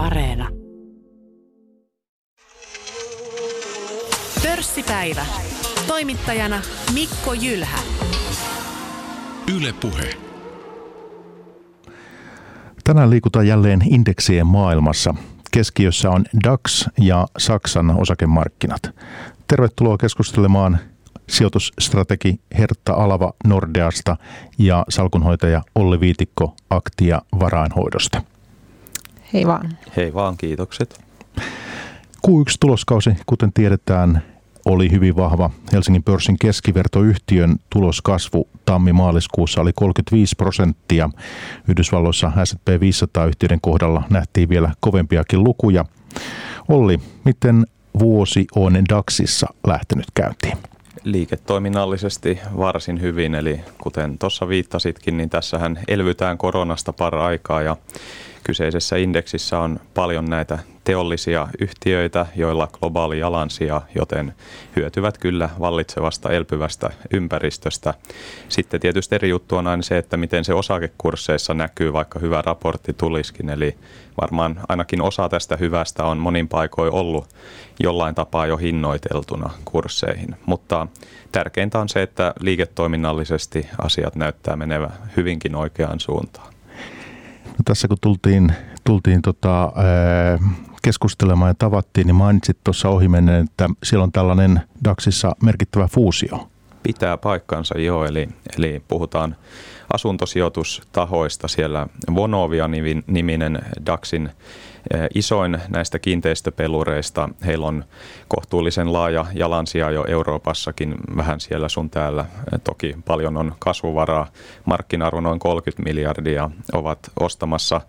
Areena. Pörssipäivä. Toimittajana Mikko Jylhä. Yle Puhe. Tänään liikutaan jälleen indeksien maailmassa. Keskiössä on DAX ja Saksan osakemarkkinat. Tervetuloa keskustelemaan sijoitusstrategi Hertta Alava Nordeasta ja salkunhoitaja Olli Viitikko Aktia varainhoidosta. Hei vaan. Hei vaan, kiitokset. Q1-tuloskausi, kuten tiedetään, oli hyvin vahva. Helsingin pörssin keskivertoyhtiön tuloskasvu tammi-maaliskuussa oli 35 prosenttia. Yhdysvalloissa S&P 500-yhtiöiden kohdalla nähtiin vielä kovempiakin lukuja. Olli, miten vuosi on DAXissa lähtenyt käyntiin? liiketoiminnallisesti varsin hyvin, eli kuten tuossa viittasitkin, niin tässähän elvytään koronasta para aikaa ja kyseisessä indeksissä on paljon näitä teollisia yhtiöitä, joilla globaali jalansija, joten hyötyvät kyllä vallitsevasta elpyvästä ympäristöstä. Sitten tietysti eri juttu on aina se, että miten se osakekursseissa näkyy, vaikka hyvä raportti tuliskin. Eli varmaan ainakin osa tästä hyvästä on monin paikoin ollut jollain tapaa jo hinnoiteltuna kursseihin. Mutta tärkeintä on se, että liiketoiminnallisesti asiat näyttää menevä hyvinkin oikeaan suuntaan. No tässä kun tultiin, tultiin tota, keskustelemaan ja tavattiin, niin mainitsit tuossa ohimennen, että siellä on tällainen DAXissa merkittävä fuusio. Pitää paikkansa joo, eli, eli puhutaan asuntosijoitustahoista. Siellä Vonovia-niminen DAXin isoin näistä kiinteistöpelureista. Heillä on kohtuullisen laaja jalansija jo Euroopassakin, vähän siellä sun täällä. Eh, toki paljon on kasvuvaraa. Markkina-arvo noin 30 miljardia ovat ostamassa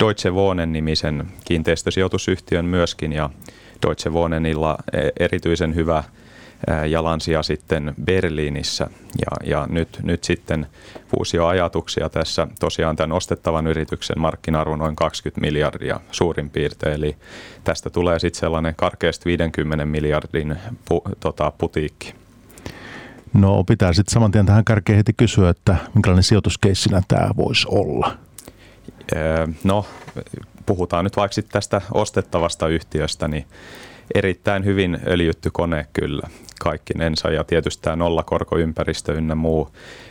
Deutsche Wohnen-nimisen kiinteistösijoitusyhtiön myöskin ja Deutsche Wohnenilla eh, erityisen hyvä – jalansija sitten Berliinissä. Ja, ja nyt, nyt sitten fuusioajatuksia tässä tosiaan tämän ostettavan yrityksen markkina-arvo noin 20 miljardia suurin piirtein. Eli tästä tulee sitten sellainen karkeasti 50 miljardin pu, tota, putiikki. No pitää sitten saman tien tähän kärkeen heti kysyä, että minkälainen sijoituskeissinä tämä voisi olla? No puhutaan nyt vaikka tästä ostettavasta yhtiöstä, niin erittäin hyvin öljytty kone kyllä kaikkinensa ja tietysti tämä nollakorkoympäristö ynnä muu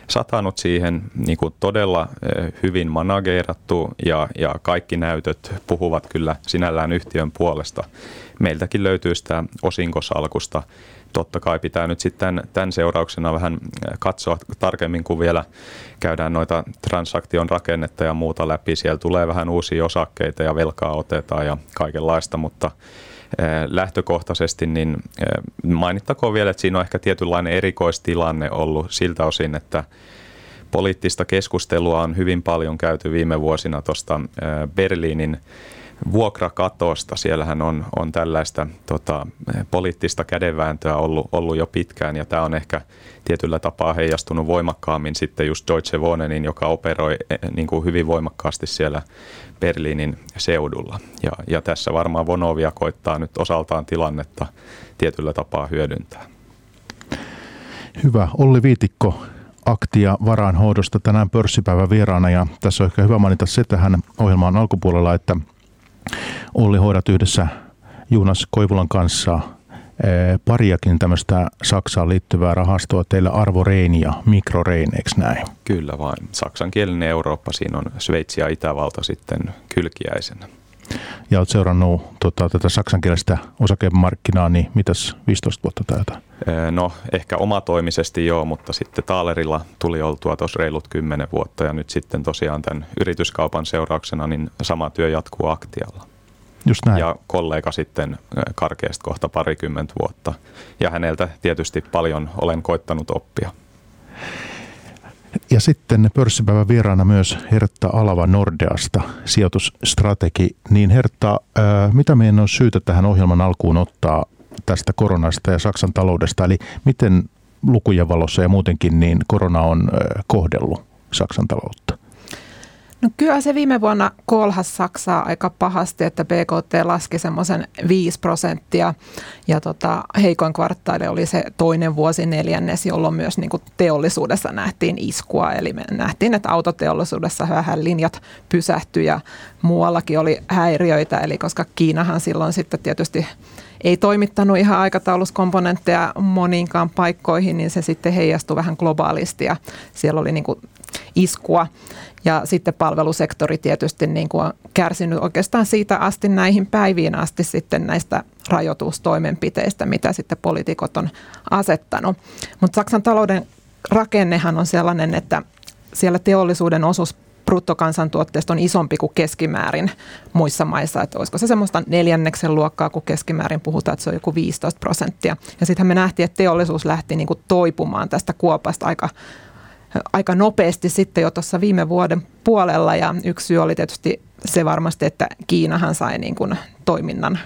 satanut siihen niin kuin todella eh, hyvin manageerattu ja, ja kaikki näytöt puhuvat kyllä sinällään yhtiön puolesta. Meiltäkin löytyy sitä osinkosalkusta. Totta kai pitää nyt sitten tämän seurauksena vähän eh, katsoa tarkemmin, kun vielä käydään noita transaktion rakennetta ja muuta läpi. Siellä tulee vähän uusia osakkeita ja velkaa otetaan ja kaikenlaista, mutta lähtökohtaisesti, niin mainittakoon vielä, että siinä on ehkä tietynlainen erikoistilanne ollut siltä osin, että poliittista keskustelua on hyvin paljon käyty viime vuosina tuosta Berliinin vuokrakatosta. Siellähän on, on tällaista tota, poliittista kädenvääntöä ollut, ollut jo pitkään ja tämä on ehkä tietyllä tapaa heijastunut voimakkaammin sitten just Deutsche Wohnenin, joka operoi niin kuin hyvin voimakkaasti siellä Berliinin seudulla. Ja, ja tässä varmaan Vonovia koittaa nyt osaltaan tilannetta tietyllä tapaa hyödyntää. Hyvä. Olli Viitikko, aktia varainhoidosta tänään pörssipäivän vieraana ja tässä on ehkä hyvä mainita se tähän ohjelmaan alkupuolella, että Olli hoidat yhdessä Juunas Koivulan kanssa Eh, pariakin tämmöistä Saksaan liittyvää rahastoa teillä Arvo Reini ja eikö näin? Kyllä vain. Saksankielinen Eurooppa, siinä on Sveitsi ja Itävalta sitten kylkiäisenä. Ja olet seurannut tota, tätä saksankielistä osakemarkkinaa, niin mitäs 15 vuotta täytä? Eh, no ehkä omatoimisesti joo, mutta sitten Taalerilla tuli oltua tuossa reilut 10 vuotta ja nyt sitten tosiaan tämän yrityskaupan seurauksena niin sama työ jatkuu aktialla. Just näin. ja kollega sitten karkeasti kohta parikymmentä vuotta. Ja häneltä tietysti paljon olen koittanut oppia. Ja sitten pörssipäivän vieraana myös Hertta Alava Nordeasta, sijoitusstrategi. Niin Hertta, mitä meidän on syytä tähän ohjelman alkuun ottaa tästä koronasta ja Saksan taloudesta? Eli miten lukujen valossa ja muutenkin niin korona on kohdellut Saksan taloutta? No kyllä se viime vuonna kolhas Saksaa aika pahasti, että BKT laski semmoisen 5 prosenttia. Ja tota, heikoin kvartaali oli se toinen vuosi neljännes, jolloin myös niin kuin teollisuudessa nähtiin iskua. Eli me nähtiin, että autoteollisuudessa vähän linjat pysähtyi ja muuallakin oli häiriöitä, eli koska Kiinahan silloin sitten tietysti ei toimittanut ihan aikatauluskomponentteja moniinkaan paikkoihin, niin se sitten heijastui vähän globaalisti. Ja siellä oli niin kuin iskua. Ja sitten palvelusektori tietysti niin kuin on kärsinyt oikeastaan siitä asti näihin päiviin asti sitten näistä rajoitustoimenpiteistä, mitä sitten poliitikot on asettanut. Mutta Saksan talouden rakennehan on sellainen, että siellä teollisuuden osuus bruttokansantuotteesta on isompi kuin keskimäärin muissa maissa. Että olisiko se semmoista neljänneksen luokkaa, kun keskimäärin puhutaan, että se on joku 15 prosenttia. Ja sitten me nähtiin, että teollisuus lähti niin kuin toipumaan tästä kuopasta aika aika nopeasti sitten jo tuossa viime vuoden puolella. Ja yksi syy oli tietysti se varmasti, että Kiinahan sai niin kuin toiminnan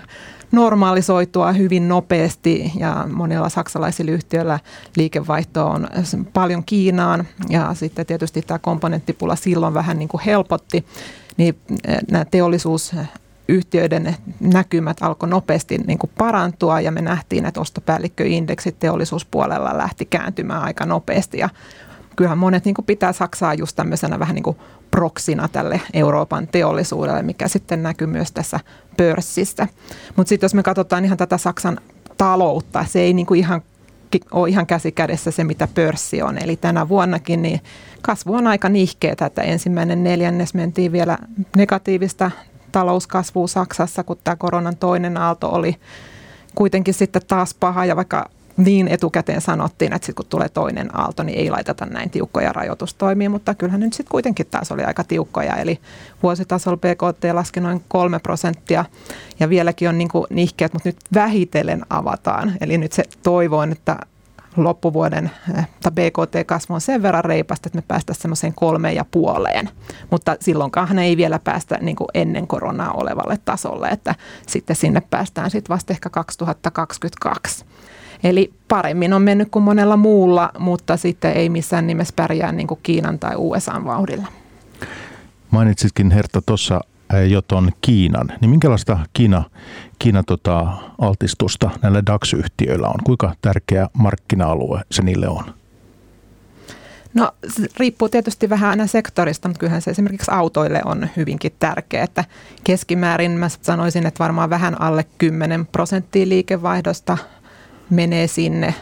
normalisoitua hyvin nopeasti. Ja monilla saksalaisilla yhtiöillä liikevaihto on paljon Kiinaan. Ja sitten tietysti tämä komponenttipula silloin vähän niin kuin helpotti, niin eh, nämä teollisuus yhtiöiden näkymät alkoi nopeasti niin kuin parantua. Ja me nähtiin, että ostopäällikköindeksit teollisuuspuolella lähti kääntymään aika nopeasti. Ja kyllähän monet niin kuin pitää Saksaa just tämmöisenä vähän niin kuin proksina tälle Euroopan teollisuudelle, mikä sitten näkyy myös tässä pörssissä. Mutta sitten jos me katsotaan ihan tätä Saksan taloutta, se ei niin kuin ihan ole ihan käsi kädessä se, mitä pörssi on. Eli tänä vuonnakin niin kasvu on aika nihkeetä, että ensimmäinen neljännes mentiin vielä negatiivista talouskasvua Saksassa, kun tämä koronan toinen aalto oli kuitenkin sitten taas paha ja vaikka niin etukäteen sanottiin, että sitten kun tulee toinen aalto, niin ei laiteta näin tiukkoja rajoitustoimia, mutta kyllähän nyt sitten kuitenkin taas oli aika tiukkoja. Eli vuositasolla BKT laski noin kolme prosenttia ja vieläkin on niin kuin nihkeät, mutta nyt vähitellen avataan. Eli nyt se toivoin, että loppuvuoden eh, BKT-kasvu on sen verran reipasta, että me päästäisiin semmoiseen kolmeen ja puoleen. Mutta silloinkaan ei vielä päästä niin kuin ennen koronaa olevalle tasolle, että sitten sinne päästään sitten vasta ehkä 2022. Eli paremmin on mennyt kuin monella muulla, mutta sitten ei missään nimessä pärjää niin kuin Kiinan tai USAn vauhdilla. Mainitsitkin Hertta tuossa jo tuon Kiinan, niin minkälaista Kiina, Kiina tota, altistusta näillä DAX-yhtiöillä on? Kuinka tärkeä markkina-alue se niille on? No riippuu tietysti vähän aina sektorista, mutta kyllähän se esimerkiksi autoille on hyvinkin tärkeä, että keskimäärin mä sanoisin, että varmaan vähän alle 10 prosenttia liikevaihdosta menee sinne.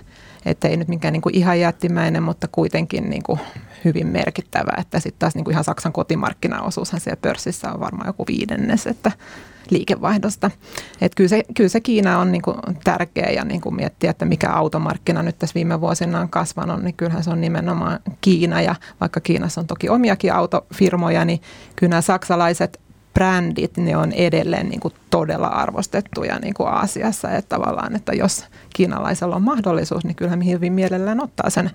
Että ei nyt mikään niin kuin ihan jättimäinen, mutta kuitenkin niin kuin hyvin merkittävä. Että sitten taas niin kuin ihan Saksan kotimarkkinaosuushan siellä pörssissä on varmaan joku viidennes että liikevaihdosta. Että kyllä, se, kyllä se Kiina on niin kuin tärkeä ja niin kuin miettiä, että mikä automarkkina nyt tässä viime vuosina on kasvanut, niin kyllähän se on nimenomaan Kiina. Ja vaikka Kiinassa on toki omiakin autofirmoja, niin kyllä nämä saksalaiset brändit, ne on edelleen niin kuin todella arvostettuja niin kuin Aasiassa. Että tavallaan, että jos kiinalaisella on mahdollisuus, niin kyllähän hyvin mielellään ottaa sen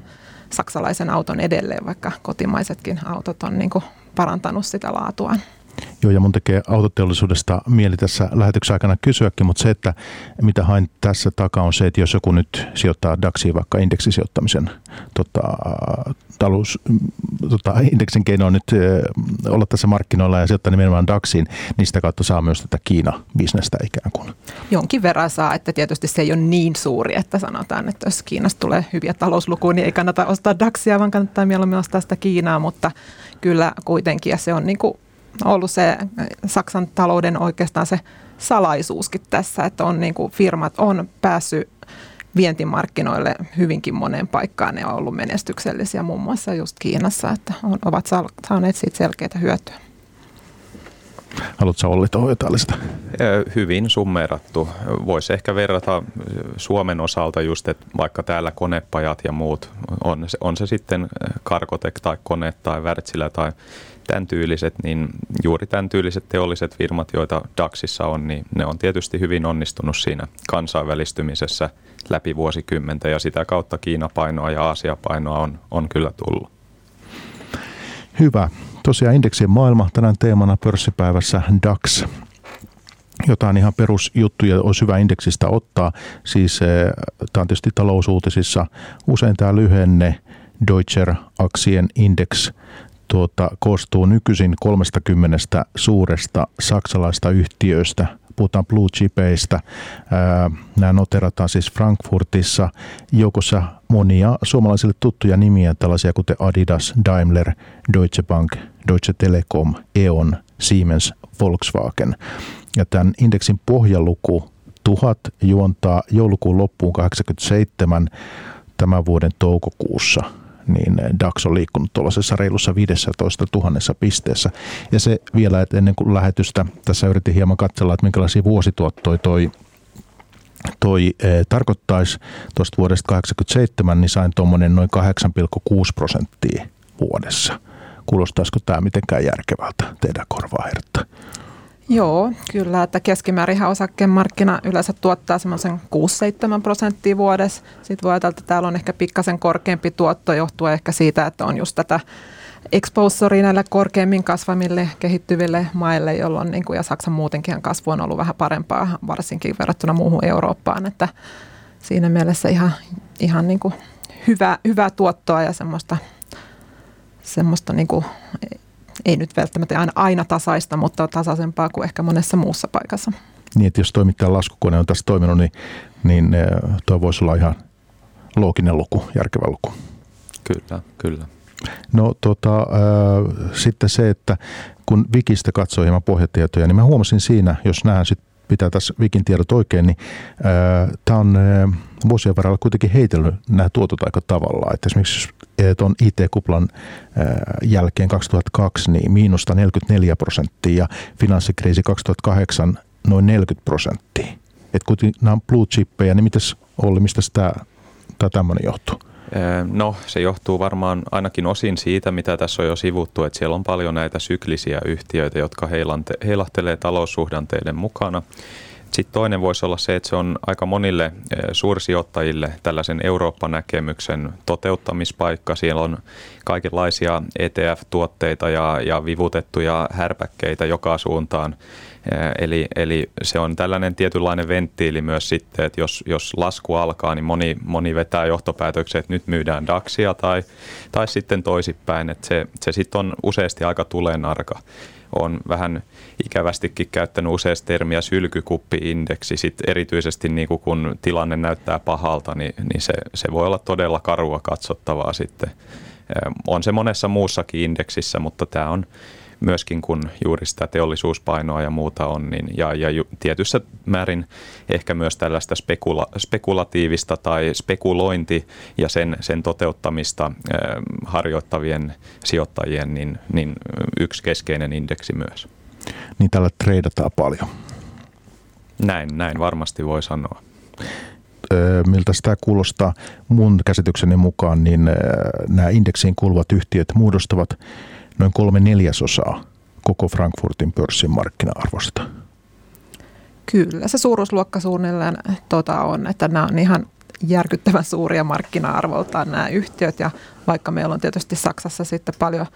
saksalaisen auton edelleen, vaikka kotimaisetkin autot on niin kuin parantanut sitä laatuaan. Joo, ja mun tekee autoteollisuudesta mieli tässä lähetyksen aikana kysyäkin, mutta se, että mitä hain tässä takaa on se, että jos joku nyt sijoittaa DAXiin vaikka indeksisijoittamisen tota, talous, tota, indeksin keinoin nyt olla tässä markkinoilla ja sijoittaa nimenomaan DAXiin, niin sitä kautta saa myös tätä Kiina-bisnestä ikään kuin. Jonkin verran saa, että tietysti se ei ole niin suuri, että sanotaan, että jos Kiinasta tulee hyviä talouslukuja, niin ei kannata ostaa DAXia, vaan kannattaa mieluummin ostaa sitä Kiinaa, mutta kyllä kuitenkin, ja se on niin kuin ollut se Saksan talouden oikeastaan se salaisuuskin tässä, että on niin kuin firmat on päässyt vientimarkkinoille hyvinkin moneen paikkaan. Ne on ollut menestyksellisiä muun muassa just Kiinassa, että on, ovat saaneet siitä selkeitä hyötyä. Haluatko Olli tuohon jotain lisätä? Hyvin summeerattu. Voisi ehkä verrata Suomen osalta just, että vaikka täällä konepajat ja muut, on se, on se sitten Karkotek tai Kone tai Wärtsilä tai tämän tyyliset, niin juuri tämän tyyliset teolliset firmat, joita DAXissa on, niin ne on tietysti hyvin onnistunut siinä kansainvälistymisessä läpi vuosikymmentä ja sitä kautta Kiina-painoa ja Aasia-painoa on, on kyllä tullut. Hyvä. Tosiaan indeksien maailma tänään teemana pörssipäivässä DAX jotain ihan perusjuttuja olisi hyvä indeksistä ottaa. Siis eh, tämä on tietysti talousuutisissa usein tämä lyhenne Deutscher Aktien Index tuota, koostuu nykyisin 30 suuresta saksalaista yhtiöistä. Puhutaan blue chipeistä. Nämä noterataan siis Frankfurtissa. Joukossa monia suomalaisille tuttuja nimiä, tällaisia kuten Adidas, Daimler, Deutsche Bank, Deutsche Telekom, E.ON, Siemens, Volkswagen. Ja tämän indeksin pohjaluku 1000 juontaa joulukuun loppuun 87 tämän vuoden toukokuussa – niin DAX on liikkunut tuollaisessa reilussa 15 000 pisteessä. Ja se vielä, että ennen kuin lähetystä tässä yritin hieman katsella, että minkälaisia vuosituottoja toi toi eh, tarkoittaisi tuosta vuodesta 87, niin sain tuommoinen noin 8,6 prosenttia vuodessa. Kuulostaisiko tämä mitenkään järkevältä teidän korvaa hertta? Joo, kyllä, että keskimäärin osakkemarkkina yleensä tuottaa semmoisen 6-7 prosenttia vuodessa. Sitten voi ajatella, että täällä on ehkä pikkasen korkeampi tuotto johtuen ehkä siitä, että on just tätä exposuria näille korkeammin kasvamille kehittyville maille, jolloin niin kuin, ja Saksan muutenkin kasvu on ollut vähän parempaa, varsinkin verrattuna muuhun Eurooppaan, että siinä mielessä ihan, ihan niin kuin hyvä, hyvää tuottoa ja semmoista, semmoista niin kuin ei nyt välttämättä aina, aina tasaista, mutta tasaisempaa kuin ehkä monessa muussa paikassa. Niin, että jos toimittajan laskukone on tässä toiminut, niin, niin eh, tuo voisi olla ihan looginen luku, järkevä luku. Kyllä, kyllä. No tota, äh, sitten se, että kun Wikistä katsoo hieman pohjatietoja, niin mä huomasin siinä, jos näen sit pitää tässä Wikin tiedot oikein, niin tämä on vuosien varrella kuitenkin heitellyt nämä tuotot aika tavalla. Että esimerkiksi tuon IT-kuplan jälkeen 2002 niin miinusta 44 prosenttia ja finanssikriisi 2008 noin 40 prosenttia. Että kun nämä on blue chippejä, niin mitäs Olli, mistä tämä tämmöinen johtuu? No se johtuu varmaan ainakin osin siitä, mitä tässä on jo sivuttu, että siellä on paljon näitä syklisiä yhtiöitä, jotka heilahtelee taloussuhdanteiden mukana. Sitten toinen voisi olla se, että se on aika monille eh, suursijoittajille tällaisen Eurooppa-näkemyksen toteuttamispaikka. Siellä on kaikenlaisia ETF-tuotteita ja, ja vivutettuja härpäkkeitä joka suuntaan. Eli, eli se on tällainen tietynlainen venttiili myös sitten, että jos, jos lasku alkaa, niin moni, moni vetää johtopäätöksen, että nyt myydään DAXia tai, tai sitten toisipäin. Että se, se sitten on useasti aika tulenarka on vähän ikävästikin käyttänyt useasti termiä sylkykuppi-indeksi. Sitten erityisesti niin kuin kun tilanne näyttää pahalta, niin, niin se, se voi olla todella karua katsottavaa sitten. On se monessa muussakin indeksissä, mutta tämä on myöskin kun juuri sitä teollisuuspainoa ja muuta on, niin, ja, ja tietyssä määrin ehkä myös tällaista spekula, spekulatiivista tai spekulointi ja sen, sen toteuttamista äh, harjoittavien sijoittajien, niin, niin yksi keskeinen indeksi myös. Niin tällä treidataan paljon. Näin, näin varmasti voi sanoa miltä sitä kuulostaa mun käsitykseni mukaan, niin nämä indeksiin kuuluvat yhtiöt muodostavat noin kolme neljäsosaa koko Frankfurtin pörssin markkina-arvosta. Kyllä, se suuruusluokka suunnilleen tota on, että nämä on ihan järkyttävän suuria markkina-arvoltaan nämä yhtiöt ja vaikka meillä on tietysti Saksassa sitten paljon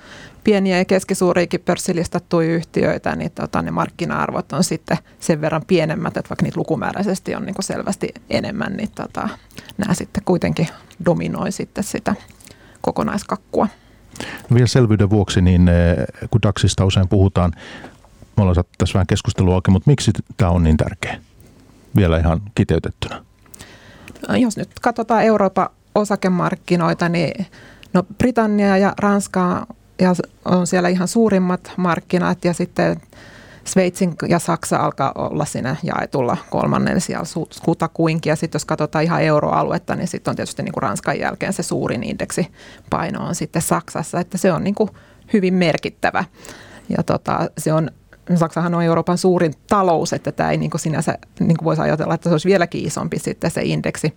pieniä ja keskisuuriakin pörssilistattuja yhtiöitä, niin tota, ne markkina-arvot on sitten sen verran pienemmät, että vaikka niitä lukumääräisesti on niin kuin selvästi enemmän, niin tota, nämä sitten kuitenkin dominoi sitten sitä kokonaiskakkua. No vielä selvyyden vuoksi, niin eh, kun DAXista usein puhutaan, me ollaan saatu tässä vähän keskustelua auki, mutta miksi tämä on niin tärkeä? Vielä ihan kiteytettynä. No, jos nyt katsotaan Euroopan osakemarkkinoita, niin no Britannia ja Ranska on siellä ihan suurimmat markkinat ja sitten Sveitsin ja Saksa alkaa olla siinä jaetulla kolmannen siellä kutakuinkin. Ja sitten jos katsotaan ihan euroaluetta, niin sitten on tietysti niin kuin Ranskan jälkeen se suurin indeksipaino on sitten Saksassa. Että se on niin kuin hyvin merkittävä. Ja tota, se on Saksahan on Euroopan suurin talous, että tämä ei niin kuin sinänsä, niin kuin voisi ajatella, että se olisi vieläkin isompi sitten se indeksi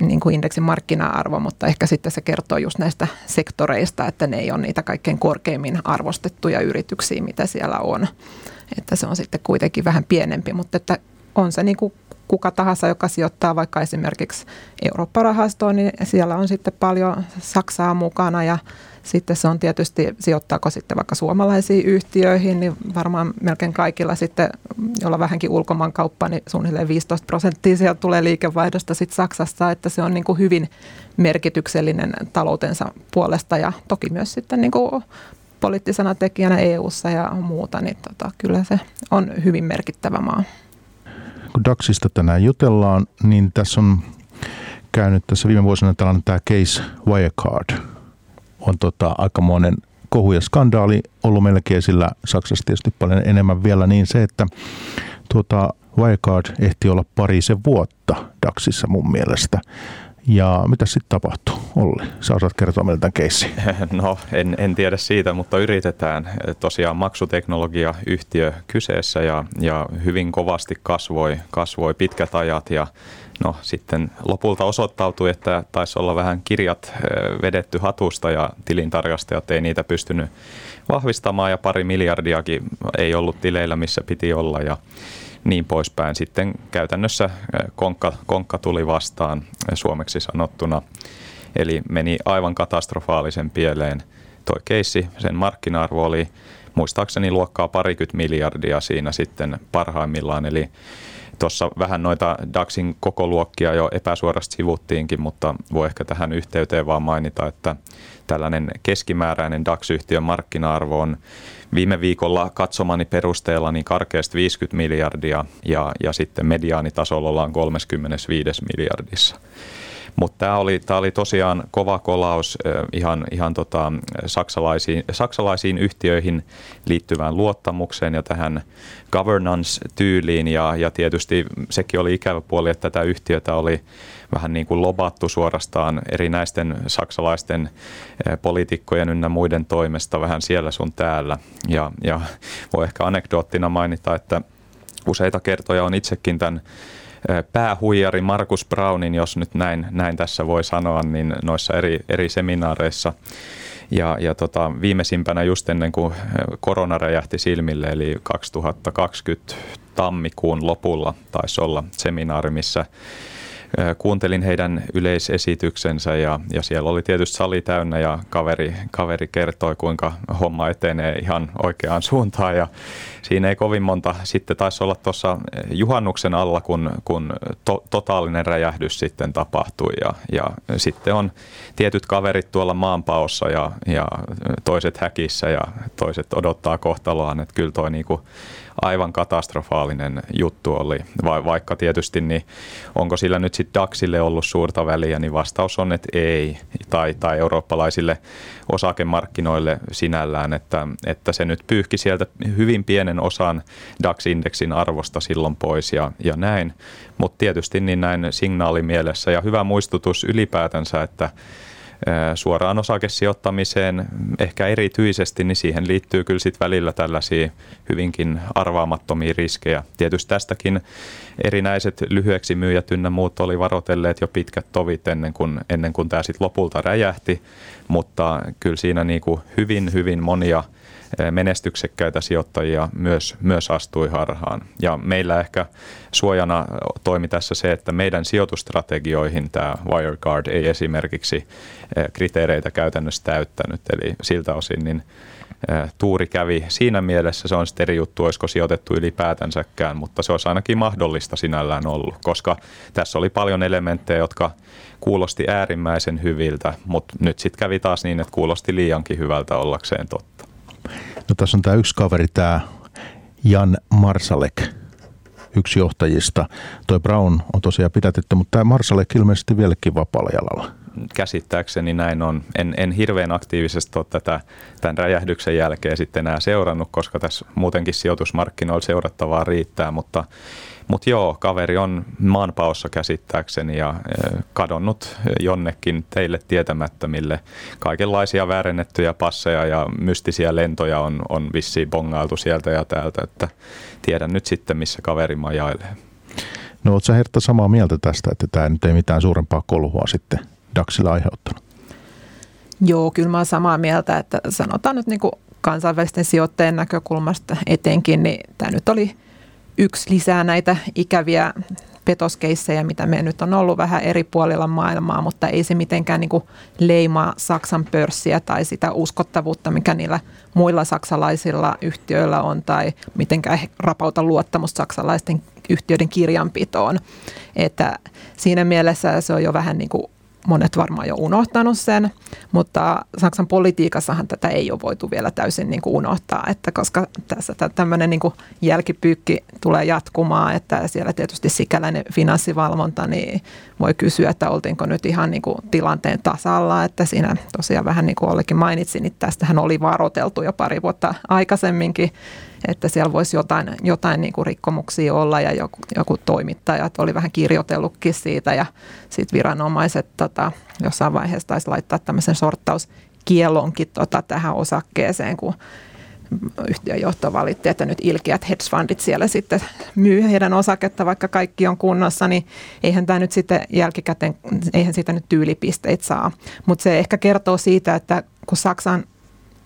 niin kuin indeksin markkina-arvo, mutta ehkä sitten se kertoo just näistä sektoreista, että ne ei ole niitä kaikkein korkeimmin arvostettuja yrityksiä, mitä siellä on. Että se on sitten kuitenkin vähän pienempi, mutta että on se niin kuin kuka tahansa, joka sijoittaa vaikka esimerkiksi Eurooppa-rahastoon, niin siellä on sitten paljon Saksaa mukana ja sitten se on tietysti, sijoittaako sitten vaikka suomalaisiin yhtiöihin, niin varmaan melkein kaikilla sitten, jolla vähänkin ulkomaankauppa, niin suunnilleen 15 prosenttia sieltä tulee liikevaihdosta sitten Saksassa, että se on niin kuin hyvin merkityksellinen taloutensa puolesta ja toki myös sitten niin kuin poliittisena tekijänä EU:ssa ja muuta, niin tota, kyllä se on hyvin merkittävä maa. Kun DAXista tänään jutellaan, niin tässä on käynyt tässä viime vuosina tällainen tämä case Wirecard. On tota, aikamoinen kohu ja skandaali ollut melkein esillä Saksassa tietysti paljon enemmän vielä niin se, että tuota, Wirecard ehti olla parisen vuotta DAXissa mun mielestä. Ja mitä sitten tapahtuu, Olli? Sä osaat kertoa meille tämän keissin. No, en, en tiedä siitä, mutta yritetään. Tosiaan maksuteknologiayhtiö kyseessä ja, ja hyvin kovasti kasvoi, kasvoi pitkät ajat ja no sitten lopulta osoittautui, että taisi olla vähän kirjat vedetty hatusta ja tilintarkastajat ei niitä pystynyt vahvistamaan ja pari miljardiakin ei ollut tileillä, missä piti olla ja niin poispäin. Sitten käytännössä konkka, konkka tuli vastaan suomeksi sanottuna, eli meni aivan katastrofaalisen pieleen. Toi keissi, sen markkina-arvo oli muistaakseni luokkaa parikymmentä miljardia siinä sitten parhaimmillaan, eli tuossa vähän noita DAXin kokoluokkia jo epäsuorasti sivuttiinkin, mutta voi ehkä tähän yhteyteen vaan mainita, että tällainen keskimääräinen DAX-yhtiön markkina-arvo on viime viikolla katsomani perusteella niin karkeasti 50 miljardia ja, ja sitten mediaanitasolla ollaan 35 miljardissa. Mutta tämä oli, oli tosiaan kova kolaus ihan, ihan tota, saksalaisiin, saksalaisiin yhtiöihin liittyvään luottamukseen ja tähän governance-tyyliin. Ja, ja tietysti sekin oli ikävä puoli, että tätä yhtiötä oli vähän niin kuin lobattu suorastaan erinäisten saksalaisten poliitikkojen ynnä muiden toimesta vähän siellä sun täällä. Ja, ja voi ehkä anekdoottina mainita, että useita kertoja on itsekin tämän päähuijari Markus Brownin, jos nyt näin, näin tässä voi sanoa, niin noissa eri, eri seminaareissa. Ja, ja tota, viimeisimpänä just ennen kuin korona räjähti silmille, eli 2020 tammikuun lopulla taisi olla seminaari, missä kuuntelin heidän yleisesityksensä ja, ja siellä oli tietysti sali täynnä ja kaveri, kaveri kertoi, kuinka homma etenee ihan oikeaan suuntaan. Ja siinä ei kovin monta, sitten taisi olla tuossa juhannuksen alla, kun, kun to, totaalinen räjähdys sitten tapahtui. Ja, ja sitten on tietyt kaverit tuolla maanpaossa ja, ja toiset häkissä ja toiset odottaa kohtaloaan, että kyllä toi niinku aivan katastrofaalinen juttu oli, Va- vaikka tietysti niin onko sillä nyt sitten DAXille ollut suurta väliä, niin vastaus on, että ei, tai, tai eurooppalaisille osakemarkkinoille sinällään, että, että se nyt pyyhki sieltä hyvin pienen osan DAX-indeksin arvosta silloin pois ja, ja näin, mutta tietysti niin näin signaalimielessä. Ja hyvä muistutus ylipäätänsä, että suoraan osakesijoittamiseen ehkä erityisesti, niin siihen liittyy kyllä sitten välillä tällaisia hyvinkin arvaamattomia riskejä. Tietysti tästäkin erinäiset lyhyeksi myyjät ynnä muut oli varoitelleet jo pitkät tovit ennen kuin, ennen kuin tämä sitten lopulta räjähti, mutta kyllä siinä niin kuin hyvin, hyvin monia – menestyksekkäitä sijoittajia myös, myös astui harhaan. Ja meillä ehkä suojana toimi tässä se, että meidän sijoitustrategioihin tämä Wirecard ei esimerkiksi kriteereitä käytännössä täyttänyt. Eli siltä osin niin tuuri kävi siinä mielessä. Se on sitten eri juttu, olisiko sijoitettu ylipäätänsäkään, mutta se olisi ainakin mahdollista sinällään ollut, koska tässä oli paljon elementtejä, jotka kuulosti äärimmäisen hyviltä, mutta nyt sitten kävi taas niin, että kuulosti liiankin hyvältä ollakseen totta. No tässä on tämä yksi kaveri, tämä Jan Marsalek, yksi johtajista. Toi Brown on tosiaan pidätetty, mutta tämä Marsalek ilmeisesti vieläkin vapaalla jalalla. Käsittääkseni näin on. En, en hirveän aktiivisesti ole tätä tämän räjähdyksen jälkeen sitten enää seurannut, koska tässä muutenkin sijoitusmarkkinoilla seurattavaa riittää, mutta mutta joo, kaveri on maanpaossa käsittääkseni ja kadonnut jonnekin teille tietämättömille. Kaikenlaisia väärennettyjä passeja ja mystisiä lentoja on, on vissiin bongailtu sieltä ja täältä, että tiedän nyt sitten, missä kaveri majailee. No ootko sä Hertta samaa mieltä tästä, että tämä nyt ei mitään suurempaa kolhua sitten Daxilla aiheuttanut? Joo, kyllä mä oon samaa mieltä, että sanotaan nyt niin kuin kansainvälisten sijoittajien näkökulmasta etenkin, niin tämä nyt oli – yksi lisää näitä ikäviä petoskeissejä, mitä me nyt on ollut vähän eri puolilla maailmaa, mutta ei se mitenkään niin kuin leimaa Saksan pörssiä tai sitä uskottavuutta, mikä niillä muilla saksalaisilla yhtiöillä on tai mitenkään rapauta luottamusta saksalaisten yhtiöiden kirjanpitoon. Että siinä mielessä se on jo vähän niin kuin monet varmaan jo unohtanut sen, mutta Saksan politiikassahan tätä ei ole voitu vielä täysin niin kuin unohtaa, että koska tässä tämmöinen niin kuin jälkipyykki tulee jatkumaan, että siellä tietysti sikäläinen finanssivalvonta, niin voi kysyä, että oltiinko nyt ihan niin kuin tilanteen tasalla, että siinä tosiaan vähän niin kuin Ollekin mainitsin, niin tästähän oli varoteltu jo pari vuotta aikaisemminkin, että siellä voisi jotain, jotain niin kuin rikkomuksia olla ja joku, joku toimittajat oli vähän kirjoitellutkin siitä ja sitten viranomaiset tota, jossain vaiheessa taisi laittaa tämmöisen sorttauskielonkin tota, tähän osakkeeseen, kun yhtiön johto valitti, että nyt ilkeät hedge fundit siellä sitten myy heidän osaketta, vaikka kaikki on kunnossa, niin eihän tämä nyt sitten jälkikäteen, eihän siitä nyt tyylipisteitä saa. Mutta se ehkä kertoo siitä, että kun Saksan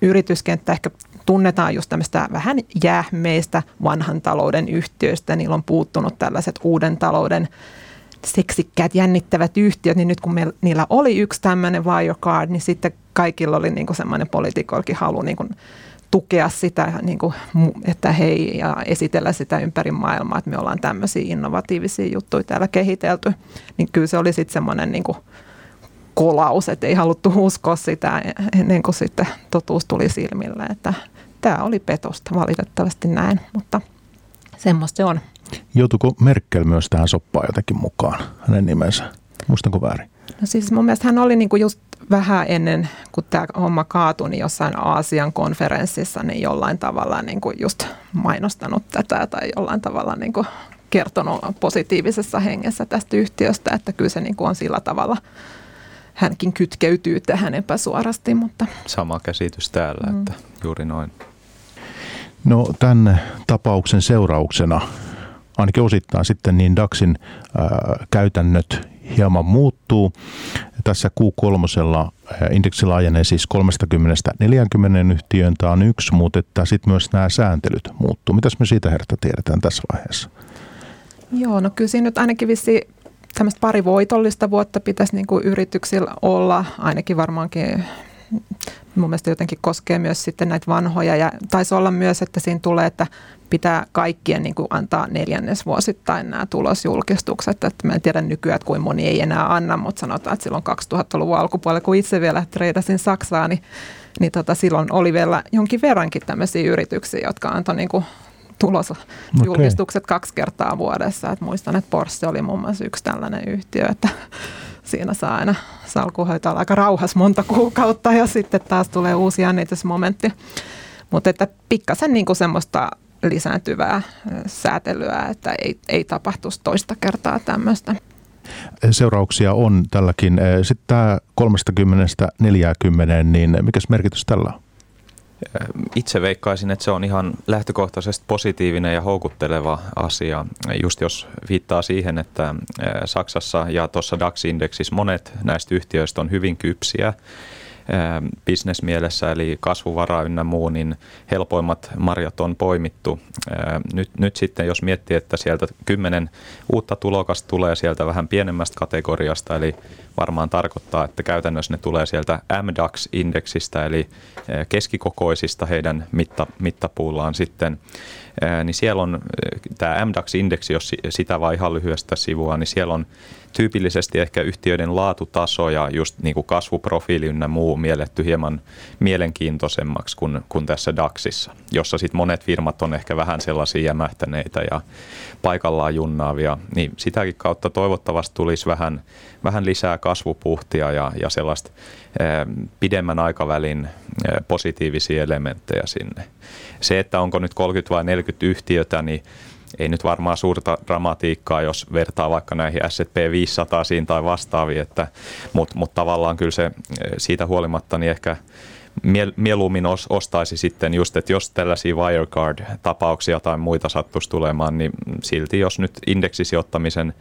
yrityskenttä ehkä tunnetaan just tämmöistä vähän jähmeistä vanhan talouden yhtiöistä. Niillä on puuttunut tällaiset uuden talouden seksikkäät, jännittävät yhtiöt, niin nyt kun meillä, niillä oli yksi tämmöinen Wirecard, niin sitten kaikilla oli niin semmoinen poliitikollakin halu niin tukea sitä, niin että hei, ja esitellä sitä ympäri maailmaa, että me ollaan tämmöisiä innovatiivisia juttuja täällä kehitelty. Niin kyllä se oli sitten semmoinen niin kuin kolaus, että ei haluttu uskoa sitä ennen kuin sitten totuus tuli silmille, että tämä oli petosta valitettavasti näin, mutta semmoista se on. Joutuiko Merkel myös tähän soppaan jotenkin mukaan, hänen nimensä? Muistanko väärin? No siis mun mielestä hän oli niinku just vähän ennen kuin tämä homma kaatui, niin jossain Aasian konferenssissa niin jollain tavalla niinku just mainostanut tätä tai jollain tavalla niinku kertonut positiivisessa hengessä tästä yhtiöstä, että kyllä se niinku on sillä tavalla hänkin kytkeytyy tähän epäsuorasti. Mutta. Sama käsitys täällä, mm. että juuri noin. No tämän tapauksen seurauksena ainakin osittain sitten niin DAXin ää, käytännöt hieman muuttuu. Tässä Q3 indeksi laajenee siis 30-40 yhtiöön, tämä on yksi, mutta sitten myös nämä sääntelyt muuttuu. Mitäs me siitä Herta tiedetään tässä vaiheessa? Joo, no kyllä siinä nyt ainakin vissi tämmöistä pari voitollista vuotta pitäisi niin kuin yrityksillä olla, ainakin varmaankin mun mielestä jotenkin koskee myös sitten näitä vanhoja ja taisi olla myös, että siinä tulee, että pitää kaikkien niin kuin antaa neljännesvuosittain nämä tulosjulkistukset. Että mä en tiedä nykyään, että kuin moni ei enää anna, mutta sanotaan, että silloin 2000-luvun alkupuolella, kun itse vielä treidasin Saksaa, niin, niin tota, silloin oli vielä jonkin verrankin tämmöisiä yrityksiä, jotka antoi niin kuin tulosjulkistukset okay. kaksi kertaa vuodessa. Et muistan, että Porsche oli muun muassa yksi tällainen yhtiö, että siinä saa aina salkuhoitaa aika rauhas monta kuukautta ja sitten taas tulee uusi jännitysmomentti. Mutta että pikkasen niin kuin semmoista lisääntyvää säätelyä, että ei, ei tapahtuisi toista kertaa tämmöistä. Seurauksia on tälläkin. Sitten tämä 30-40, niin mikä merkitys tällä on? Itse veikkaisin, että se on ihan lähtökohtaisesti positiivinen ja houkutteleva asia. Just jos viittaa siihen, että Saksassa ja tuossa DAX-indeksissä monet näistä yhtiöistä on hyvin kypsiä bisnesmielessä, eli kasvuvara ynnä muu, niin helpoimmat marjat on poimittu. Nyt, nyt sitten, jos miettii, että sieltä kymmenen uutta tulokasta tulee sieltä vähän pienemmästä kategoriasta, eli varmaan tarkoittaa, että käytännössä ne tulee sieltä MDAX-indeksistä, eli keskikokoisista heidän mitta, mittapuullaan sitten, niin siellä on tämä MDAX-indeksi, jos sitä vaan ihan lyhyestä sivua, niin siellä on tyypillisesti ehkä yhtiöiden laatutaso ja just niin kuin kasvuprofiili ynnä muu mielletty hieman mielenkiintoisemmaksi kuin, kuin tässä DAXissa, jossa sitten monet firmat on ehkä vähän sellaisia jämähtäneitä ja paikallaan junnaavia, niin sitäkin kautta toivottavasti tulisi vähän, vähän lisää kasvupuhtia ja, ja sellaista eh, pidemmän aikavälin eh, positiivisia elementtejä sinne. Se, että onko nyt 30 vai 40 yhtiötä, niin ei nyt varmaan suurta dramatiikkaa, jos vertaa vaikka näihin S&P 500 tai vastaaviin, mutta mut tavallaan kyllä se eh, siitä huolimatta niin ehkä mieluummin ostaisi sitten just, että jos tällaisia Wirecard-tapauksia tai muita sattuisi tulemaan, niin silti jos nyt indeksisijoittamisen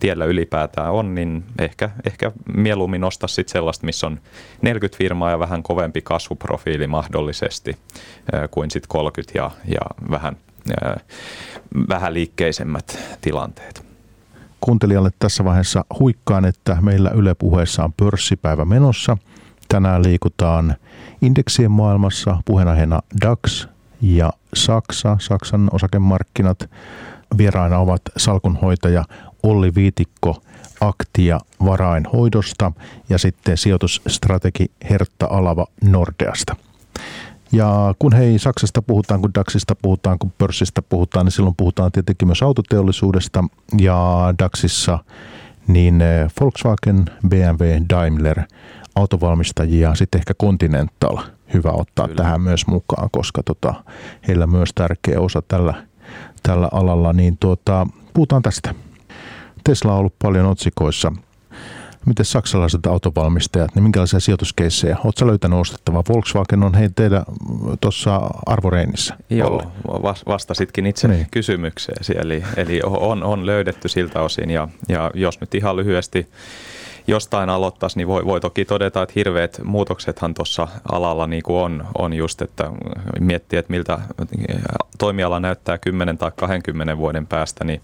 tiellä ylipäätään on, niin ehkä, ehkä mieluummin ostaa sitten sellaista, missä on 40 firmaa ja vähän kovempi kasvuprofiili mahdollisesti kuin sitten 30 ja, ja vähän vähän liikkeisemmät tilanteet. kuuntelijalle tässä vaiheessa huikkaan, että meillä Yle puheessa on pörssipäivä menossa. Tänään liikutaan indeksien maailmassa puheenaiheena DAX ja Saksa, Saksan osakemarkkinat. Vieraina ovat salkunhoitaja Olli Viitikko Aktia varainhoidosta ja sitten sijoitusstrategi Hertta Alava Nordeasta. Ja kun hei Saksasta puhutaan, kun DAXista puhutaan, kun pörssistä puhutaan, niin silloin puhutaan tietenkin myös autoteollisuudesta ja DAXissa niin eh, Volkswagen, BMW, Daimler, autovalmistajia, sitten ehkä Continental hyvä ottaa Kyllä. tähän myös mukaan, koska tota, heillä myös tärkeä osa tällä, tällä alalla, niin tuota, puhutaan tästä. Tesla on ollut paljon otsikoissa Miten saksalaiset autovalmistajat, niin minkälaisia sijoituskeissejä? Oletko löytänyt ostettavaa? Volkswagen on hei teidän tuossa arvoreinissä. Joo, vastasitkin itse niin. kysymykseesi. Eli, eli on, on löydetty siltä osin ja, ja jos nyt ihan lyhyesti jostain aloittaisi, niin voi, voi toki todeta, että hirveät muutoksethan tuossa alalla niin kuin on, on just, että miettii, että miltä toimiala näyttää 10 tai 20 vuoden päästä, niin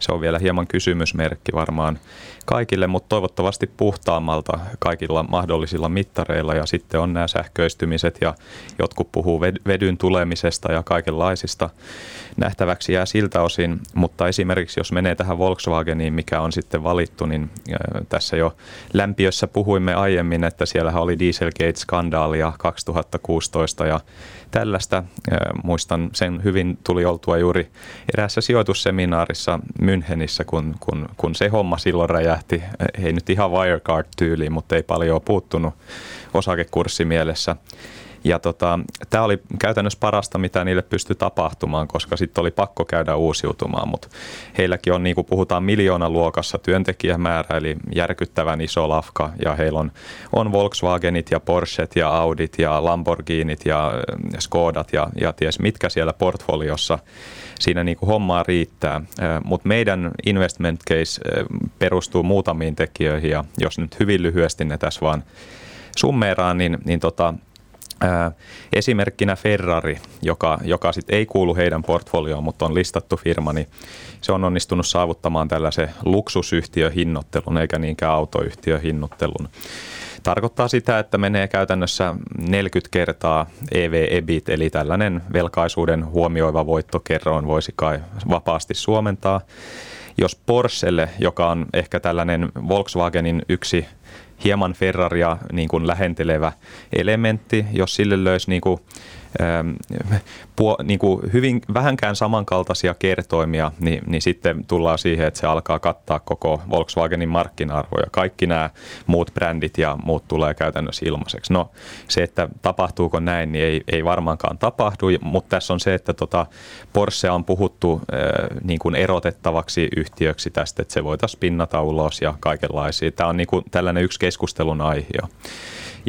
se on vielä hieman kysymysmerkki varmaan kaikille, mutta toivottavasti puhtaammalta kaikilla mahdollisilla mittareilla. Ja sitten on nämä sähköistymiset ja jotkut puhuu vedyn tulemisesta ja kaikenlaisista. Nähtäväksi jää siltä osin, mutta esimerkiksi jos menee tähän Volkswageniin, mikä on sitten valittu, niin tässä jo lämpiössä puhuimme aiemmin, että siellähän oli Dieselgate-skandaalia 2016 ja tällaista. Muistan sen hyvin tuli oltua juuri eräässä sijoitusseminaarissa Münchenissä, kun, kun, kun se homma silloin räjähti. Ei nyt ihan Wirecard-tyyliin, mutta ei paljon puuttunut osakekurssimielessä. mielessä ja tota, tämä oli käytännössä parasta, mitä niille pystyi tapahtumaan, koska sitten oli pakko käydä uusiutumaan, mutta heilläkin on, niin kuin puhutaan, miljoonan luokassa työntekijämäärä, eli järkyttävän iso lafka, ja heillä on, on Volkswagenit ja Porschet ja Audit ja Lamborghinit ja Skodat ja, ja ties mitkä siellä portfoliossa siinä niin kuin hommaa riittää. Mutta meidän investment case perustuu muutamiin tekijöihin ja jos nyt hyvin lyhyesti ne tässä vaan summeeraan, niin, niin tota, Esimerkkinä Ferrari, joka, joka sit ei kuulu heidän portfolioon, mutta on listattu firma, niin se on onnistunut saavuttamaan tällaisen luksusyhtiöhinnottelun eikä niinkään autoyhtiöhinnottelun. Tarkoittaa sitä, että menee käytännössä 40 kertaa EV-EBIT, eli tällainen velkaisuuden huomioiva voittokerroin voisi kai vapaasti suomentaa. Jos Porschelle, joka on ehkä tällainen Volkswagenin yksi hieman Ferraria niin kuin lähentelevä elementti, jos sille löysi niin kuin puo, niin kuin hyvin vähänkään samankaltaisia kertoimia, niin, niin sitten tullaan siihen, että se alkaa kattaa koko Volkswagenin markkina-arvoja. Kaikki nämä muut brändit ja muut tulee käytännössä ilmaiseksi. No se, että tapahtuuko näin, niin ei, ei varmaankaan tapahdu, mutta tässä on se, että tota Porsche on puhuttu niin kuin erotettavaksi yhtiöksi tästä, että se voitaisiin pinnata ulos ja kaikenlaisia. Tämä on niin kuin tällainen yksi keskustelun aihe.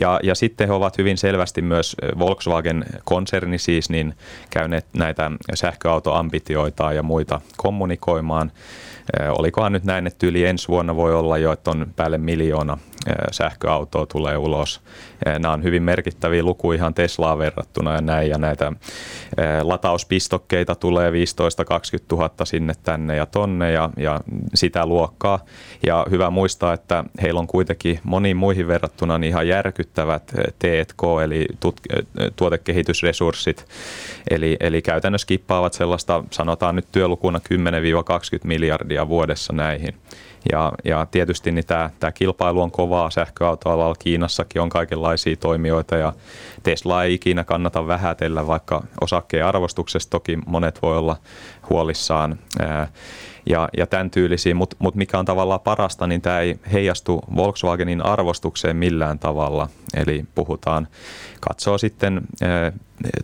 Ja, ja sitten he ovat hyvin selvästi myös Volkswagen-konserni siis niin käyneet näitä sähköautoambitioita ja muita kommunikoimaan. Olikohan nyt näin, että yli ensi vuonna voi olla jo, että on päälle miljoona sähköautoa tulee ulos. Nämä on hyvin merkittäviä lukuja ihan Teslaa verrattuna ja näin. Ja näitä latauspistokkeita tulee 15-20 000 sinne tänne ja tonne ja, ja sitä luokkaa. Ja hyvä muistaa, että heillä on kuitenkin moniin muihin verrattuna niin ihan järkyttävät T&K eli tut- tuotekehitysresurssit. Eli, eli käytännössä kippaavat sellaista, sanotaan nyt työlukuna 10-20 miljardia vuodessa näihin. Ja, ja tietysti niin tämä, tämä kilpailu on kovaa sähköautoalalla. Kiinassakin on kaikenlaisia toimijoita ja Tesla ei ikinä kannata vähätellä, vaikka osakkeen arvostuksesta toki monet voi olla huolissaan. Ja, ja tämän tyylisiä, mutta mut mikä on tavallaan parasta, niin tämä ei heijastu Volkswagenin arvostukseen millään tavalla. Eli puhutaan, katsoo sitten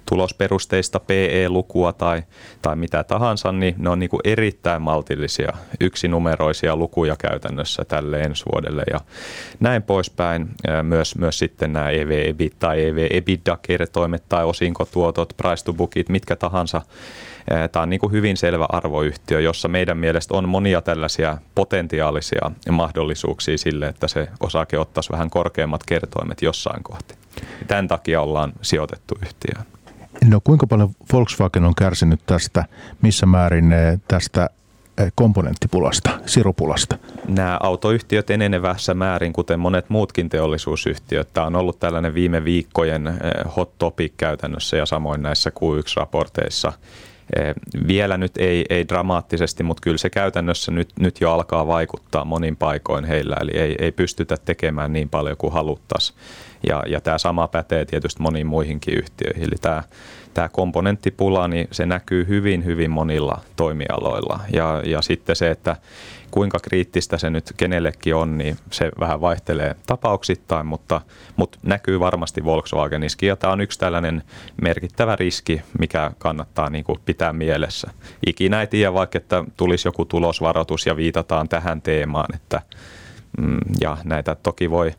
tulosperusteista PE-lukua tai, tai mitä tahansa, niin ne on niin kuin erittäin maltillisia, yksinumeroisia lukuja käytännössä tälle ensi vuodelle ja näin poispäin. Myös, myös sitten nämä EV-EBIT tai EV-EBITDA-kertoimet tai osinkotuotot, price to bookit, mitkä tahansa Tämä on niin kuin hyvin selvä arvoyhtiö, jossa meidän mielestä on monia tällaisia potentiaalisia mahdollisuuksia sille, että se osake ottaisi vähän korkeammat kertoimet jossain kohti. Tämän takia ollaan sijoitettu yhtiöön. No kuinka paljon Volkswagen on kärsinyt tästä, missä määrin tästä komponenttipulasta, sirupulasta? Nämä autoyhtiöt enenevässä määrin, kuten monet muutkin teollisuusyhtiöt, tämä on ollut tällainen viime viikkojen hot topic käytännössä ja samoin näissä Q1-raporteissa – Eh, vielä nyt ei, ei dramaattisesti, mutta kyllä se käytännössä nyt, nyt jo alkaa vaikuttaa monin paikoin heillä, eli ei, ei pystytä tekemään niin paljon kuin haluttaisiin. Ja, ja tämä sama pätee tietysti moniin muihinkin yhtiöihin. Eli tämä, tämä komponenttipula, niin se näkyy hyvin, hyvin monilla toimialoilla. Ja, ja sitten se, että kuinka kriittistä se nyt kenellekin on, niin se vähän vaihtelee tapauksittain, mutta, mutta näkyy varmasti Volkswageniskin. Ja tämä on yksi tällainen merkittävä riski, mikä kannattaa niin kuin pitää mielessä. Ikinä ei tiedä, vaikka että tulisi joku tulosvaroitus ja viitataan tähän teemaan, että mm, ja näitä toki voi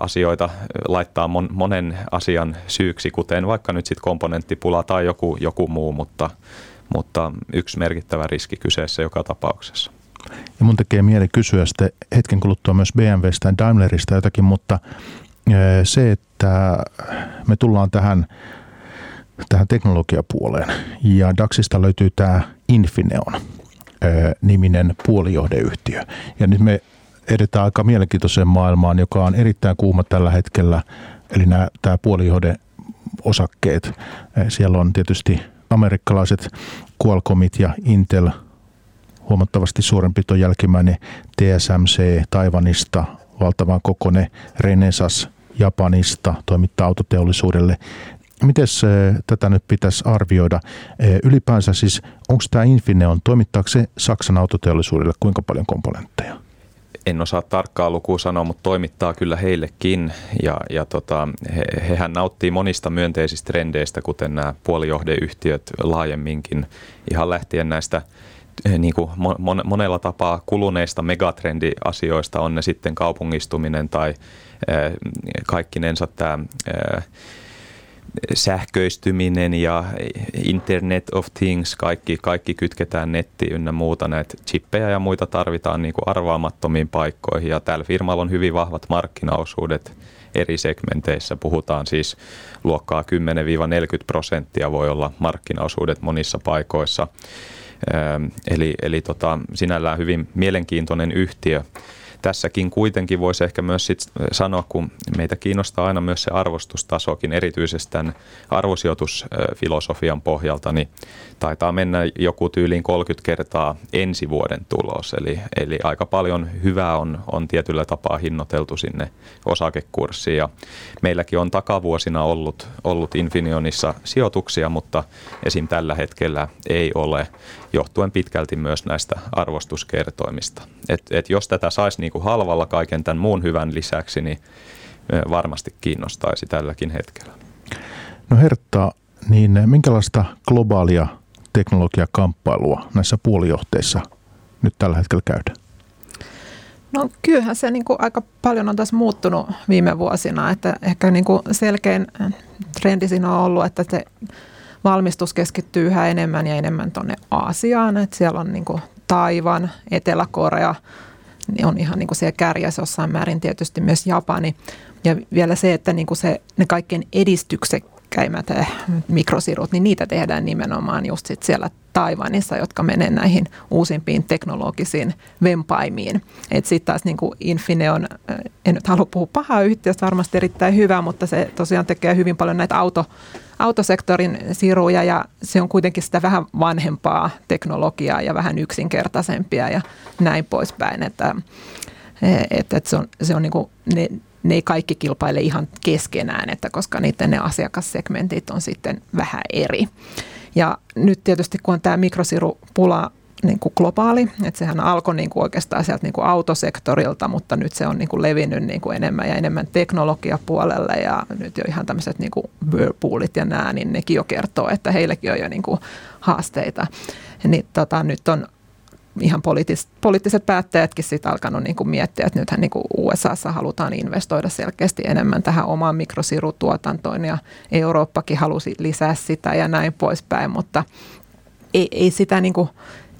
asioita laittaa mon, monen asian syyksi, kuten vaikka nyt sitten komponenttipula tai joku, joku muu, mutta, mutta yksi merkittävä riski kyseessä joka tapauksessa. Ja mun tekee mieli kysyä sitten hetken kuluttua myös BMWstä ja Daimlerista jotakin, mutta se, että me tullaan tähän, tähän teknologiapuoleen ja DAXista löytyy tämä Infineon niminen puolijohdeyhtiö. Ja nyt me edetään aika mielenkiintoiseen maailmaan, joka on erittäin kuuma tällä hetkellä, eli nämä, tämä puolijohde osakkeet. Siellä on tietysti amerikkalaiset Qualcommit ja Intel – huomattavasti suurempi tuo jälkimmäinen TSMC Taivanista, valtavan kokone Renesas Japanista toimittaa autoteollisuudelle. Miten tätä nyt pitäisi arvioida? Eh, ylipäänsä siis, onko tämä Infineon, toimittaako se Saksan autoteollisuudelle kuinka paljon komponentteja? En osaa tarkkaa lukua sanoa, mutta toimittaa kyllä heillekin. Ja, ja tota, he, hehän nauttii monista myönteisistä trendeistä, kuten nämä puolijohdeyhtiöt laajemminkin, ihan lähtien näistä Eh, niin kuin monella tapaa kuluneista megatrendiasioista, on ne sitten kaupungistuminen tai eh, kaikkinensa tämä eh, sähköistyminen ja Internet of Things, kaikki, kaikki kytketään nettiin ynnä muuta. Näitä chippejä ja muita tarvitaan niin kuin arvaamattomiin paikkoihin ja tällä firmalla on hyvin vahvat markkinaosuudet eri segmenteissä. Puhutaan siis luokkaa 10-40 prosenttia voi olla markkinaosuudet monissa paikoissa. Eli, eli tota, sinällään hyvin mielenkiintoinen yhtiö tässäkin kuitenkin voisi ehkä myös sit sanoa, kun meitä kiinnostaa aina myös se arvostustasokin, erityisesti tämän arvosijoitusfilosofian pohjalta, niin taitaa mennä joku tyyliin 30 kertaa ensi vuoden tulos. Eli, eli aika paljon hyvää on, on tietyllä tapaa hinnoiteltu sinne osakekurssiin. Ja meilläkin on takavuosina ollut, ollut Infinionissa sijoituksia, mutta esim. tällä hetkellä ei ole, johtuen pitkälti myös näistä arvostuskertoimista. Et, et jos tätä saisi niin halvalla kaiken tämän muun hyvän lisäksi, niin varmasti kiinnostaisi tälläkin hetkellä. No Hertta, niin minkälaista globaalia teknologiakamppailua näissä puolijohteissa nyt tällä hetkellä käydään? No kyllähän se niin kuin aika paljon on tässä muuttunut viime vuosina, että ehkä niin kuin selkein trendi siinä on ollut, että se valmistus keskittyy yhä enemmän ja enemmän tuonne Aasiaan, että siellä on niin kuin Taivan, Etelä-Korea, niin on ihan niin kuin siellä kärjessä jossain määrin tietysti myös Japani. Ja vielä se, että niin kuin se, ne kaikkein edistyksekkäimmät eh, mikrosirut, niin niitä tehdään nimenomaan just sit siellä Taiwanissa, jotka menee näihin uusimpiin teknologisiin vempaimiin. Sitten taas niin kuin Infineon, eh, en nyt halua puhua pahaa yhtiöstä, varmasti erittäin hyvä, mutta se tosiaan tekee hyvin paljon näitä auto autosektorin siruja ja se on kuitenkin sitä vähän vanhempaa teknologiaa ja vähän yksinkertaisempia ja näin poispäin. Että, että, että se on, se on niin kuin, ne, ne ei kaikki kilpaile ihan keskenään, että koska niiden ne asiakassegmentit on sitten vähän eri. Ja nyt tietysti kun on tämä mikrosirupula niin kuin globaali, että sehän alkoi niin kuin oikeastaan sieltä niin kuin autosektorilta, mutta nyt se on niin kuin levinnyt niin kuin enemmän ja enemmän teknologiapuolelle ja nyt jo ihan tämmöiset niin kuin Whirlpoolit ja nämä, niin nekin jo kertoo, että heillekin on jo niin kuin haasteita. Niin tota, nyt on ihan poliittis, poliittiset päättäjätkin sitten alkanut niin kuin miettiä, että nythän niin kuin USAssa halutaan investoida selkeästi enemmän tähän omaan mikrosirutuotantoon ja Eurooppakin halusi lisää sitä ja näin poispäin, mutta ei, ei sitä niin kuin,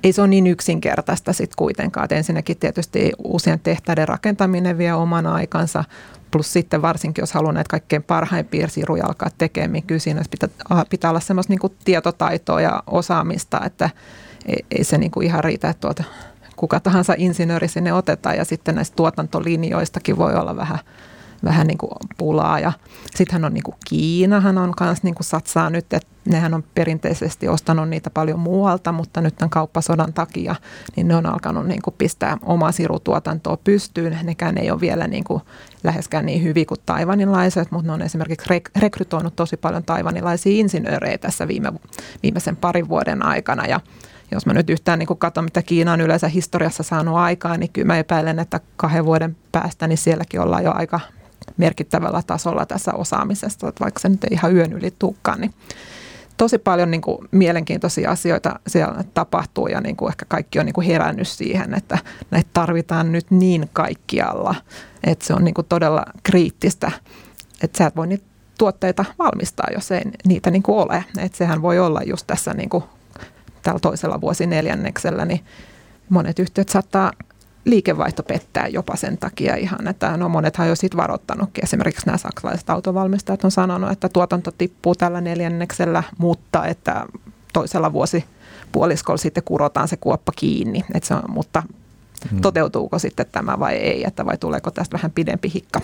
ei se ole niin yksinkertaista sitten kuitenkaan. Et ensinnäkin tietysti uusien tehtäiden rakentaminen vie oman aikansa, plus sitten varsinkin, jos haluaa näitä kaikkein parhaimpia siruja alkaa tekemään, niin kyllä siinä pitää, pitää olla semmoista niin tietotaitoa ja osaamista, että ei, ei se niin kuin ihan riitä, että tuota, kuka tahansa insinööri sinne otetaan ja sitten näistä tuotantolinjoistakin voi olla vähän – vähän niin kuin pulaa. Ja sittenhän on niin kuin Kiinahan on myös niin kuin satsaa nyt, että nehän on perinteisesti ostanut niitä paljon muualta, mutta nyt tämän kauppasodan takia niin ne on alkanut niin kuin pistää omaa sirutuotantoa pystyyn. Nekään ei ole vielä niin kuin läheskään niin hyvin kuin taivanilaiset, mutta ne on esimerkiksi rek- rekrytoinut tosi paljon taivanilaisia insinöörejä tässä viime, viimeisen parin vuoden aikana ja jos mä nyt yhtään niin katson, mitä Kiina on yleensä historiassa saanut aikaan, niin kyllä mä epäilen, että kahden vuoden päästä niin sielläkin ollaan jo aika merkittävällä tasolla tässä osaamisessa, että vaikka se nyt ei ihan yön yli tukkaan, niin tosi paljon niin kuin mielenkiintoisia asioita siellä tapahtuu ja niin kuin ehkä kaikki on niin kuin herännyt siihen, että näitä tarvitaan nyt niin kaikkialla, että se on niin kuin todella kriittistä, että sä et voi niitä tuotteita valmistaa, jos ei niitä niin kuin ole. Että sehän voi olla just tässä niin kuin tällä toisella vuosineljänneksellä, niin monet yhtiöt saattaa liikevaihto pettää jopa sen takia ihan, että no monethan on jo sitten varoittanutkin. Esimerkiksi nämä saksalaiset autovalmistajat on sanonut, että tuotanto tippuu tällä neljänneksellä, mutta että toisella vuosi puoliskolla sitten kurotaan se kuoppa kiinni. Et se on, mutta hmm. toteutuuko sitten tämä vai ei, että vai tuleeko tästä vähän pidempi hikka?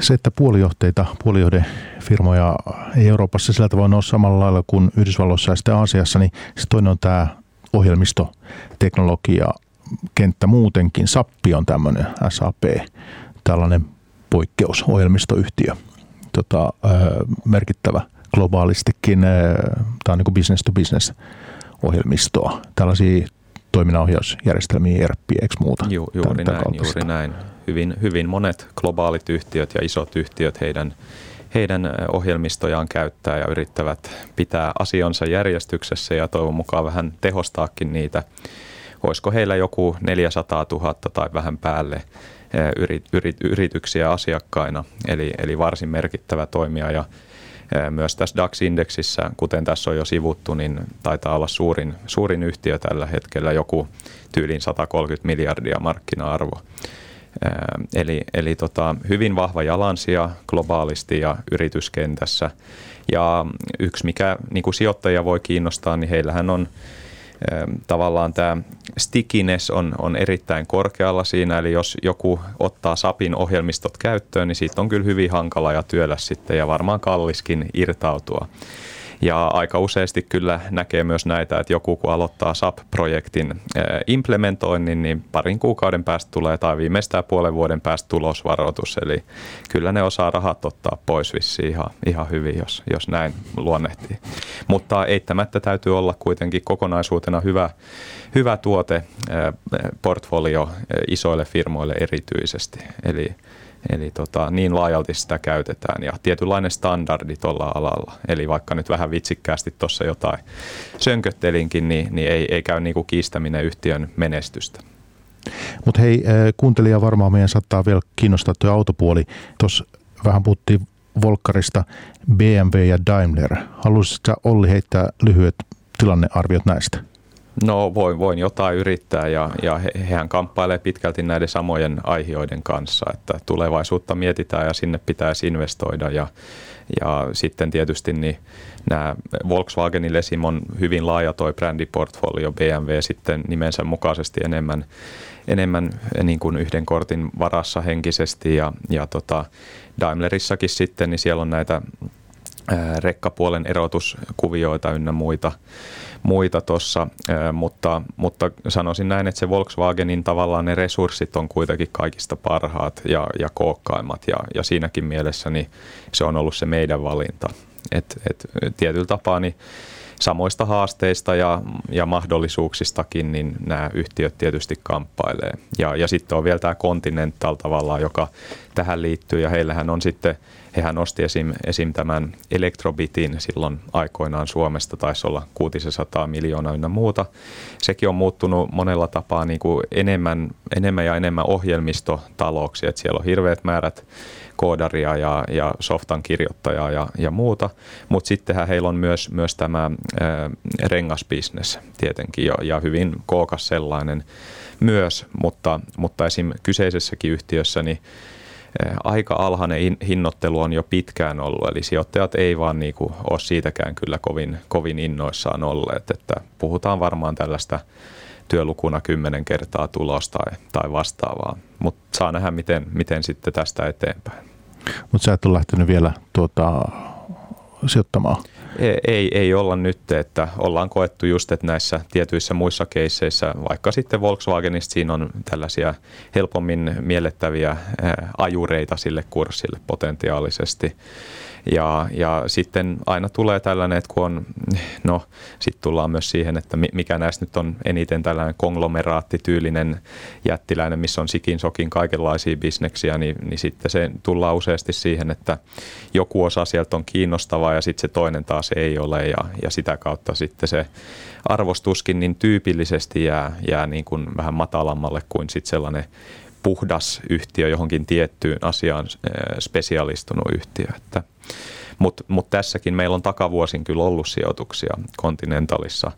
Se, että puolijohteita, puolijohdefirmoja ei Euroopassa sillä tavalla ole samalla lailla kuin Yhdysvalloissa ja sitten Aasiassa, niin se toinen on tämä ohjelmistoteknologia, kenttä muutenkin. Sappi on tämmöinen SAP, tällainen poikkeusohjelmistoyhtiö, tota, merkittävä globaalistikin. Tämä on niin business to business ohjelmistoa. Tällaisia toiminnanohjausjärjestelmiä, ERP, eikö muuta? Ju, juuri näin, juuri näin. Hyvin, hyvin monet globaalit yhtiöt ja isot yhtiöt heidän, heidän ohjelmistojaan käyttää ja yrittävät pitää asionsa järjestyksessä ja toivon mukaan vähän tehostaakin niitä olisiko heillä joku 400 000 tai vähän päälle yrit, yrit, yrityksiä asiakkaina, eli, eli varsin merkittävä toimija ja myös tässä DAX-indeksissä, kuten tässä on jo sivuttu, niin taitaa olla suurin, suurin yhtiö tällä hetkellä joku tyylin 130 miljardia markkina-arvo. Eli, eli tota, hyvin vahva jalansija globaalisti ja yrityskentässä. Ja yksi, mikä niin kuin sijoittajia voi kiinnostaa, niin heillähän on tavallaan tämä stickiness on, on erittäin korkealla siinä, eli jos joku ottaa SAPin ohjelmistot käyttöön, niin siitä on kyllä hyvin hankala ja työllä sitten ja varmaan kalliskin irtautua. Ja aika useasti kyllä näkee myös näitä, että joku kun aloittaa SAP-projektin eh, implementoinnin, niin parin kuukauden päästä tulee tai viimeistään puolen vuoden päästä tulosvaroitus. Eli kyllä ne osaa rahat ottaa pois vissiin ihan, ihan hyvin, jos, jos näin luonnehtii. Mutta eittämättä täytyy olla kuitenkin kokonaisuutena hyvä, hyvä tuote eh, portfolio eh, isoille firmoille erityisesti. Eli Eli tota, niin laajalti sitä käytetään ja tietynlainen standardi tuolla alalla. Eli vaikka nyt vähän vitsikkäästi tuossa jotain sönköttelinkin, niin, niin ei, ei käy niinku kiistäminen yhtiön menestystä. Mutta hei, kuuntelija varmaan meidän saattaa vielä kiinnostaa tuo autopuoli. Tuossa vähän puhuttiin Volkkarista, BMW ja Daimler. Haluaisitko Olli heittää lyhyet tilannearviot näistä? No voin, voin jotain yrittää ja, ja he, hehän kamppailee pitkälti näiden samojen aihioiden kanssa, että tulevaisuutta mietitään ja sinne pitäisi investoida ja, ja sitten tietysti niin nämä Volkswagenin Lesim on hyvin laaja toi brändiportfolio, BMW sitten nimensä mukaisesti enemmän, enemmän niin kuin yhden kortin varassa henkisesti ja, ja tota Daimlerissakin sitten, niin siellä on näitä rekkapuolen erotuskuvioita ynnä muita muita tuossa, mutta, mutta sanoisin näin, että se Volkswagenin tavallaan ne resurssit on kuitenkin kaikista parhaat ja, ja kookkaimmat ja, ja siinäkin mielessä niin se on ollut se meidän valinta. Et, et, tietyllä tapaa niin samoista haasteista ja, ja mahdollisuuksistakin, niin nämä yhtiöt tietysti kamppailee. Ja, ja sitten on vielä tämä Continental tavallaan, joka tähän liittyy ja heillähän on sitten – Hehän osti esim, esim. tämän Elektrobitin silloin aikoinaan Suomesta, taisi olla 600 miljoonaa ynnä muuta. Sekin on muuttunut monella tapaa niin kuin enemmän, enemmän ja enemmän ohjelmistotaloksi, että siellä on hirveät määrät koodaria ja, ja softan kirjoittajaa ja, ja muuta, mutta sittenhän heillä on myös, myös tämä ää, rengasbisnes tietenkin ja, ja hyvin kookas sellainen myös, mutta, mutta esim. kyseisessäkin yhtiössä niin aika alhainen hinnoittelu on jo pitkään ollut, eli sijoittajat ei vaan niin kuin ole siitäkään kyllä kovin, kovin innoissaan olleet, että puhutaan varmaan tällaista työlukuna kymmenen kertaa tulosta tai, tai vastaavaa, mutta saa nähdä miten, miten sitten tästä eteenpäin. Mutta sä et ole lähtenyt vielä tuota, sijoittamaan? Ei, ei olla nyt, että ollaan koettu just, että näissä tietyissä muissa keisseissä, vaikka sitten Volkswagenista siinä on tällaisia helpommin miellettäviä ajureita sille kurssille potentiaalisesti. Ja, ja sitten aina tulee tällainen, että kun on, no sitten tullaan myös siihen, että mikä näistä nyt on eniten tällainen konglomeraattityylinen jättiläinen, missä on sikin sokin kaikenlaisia bisneksiä, niin, niin sitten se tullaan useasti siihen, että joku osa sieltä on kiinnostavaa ja sitten se toinen taas ei ole ja, ja sitä kautta sitten se arvostuskin niin tyypillisesti jää, jää niin kuin vähän matalammalle kuin sitten sellainen puhdas yhtiö johonkin tiettyyn asiaan spesialistunut yhtiö. Että mutta mut tässäkin meillä on takavuosin kyllä ollut sijoituksia Continentalissa,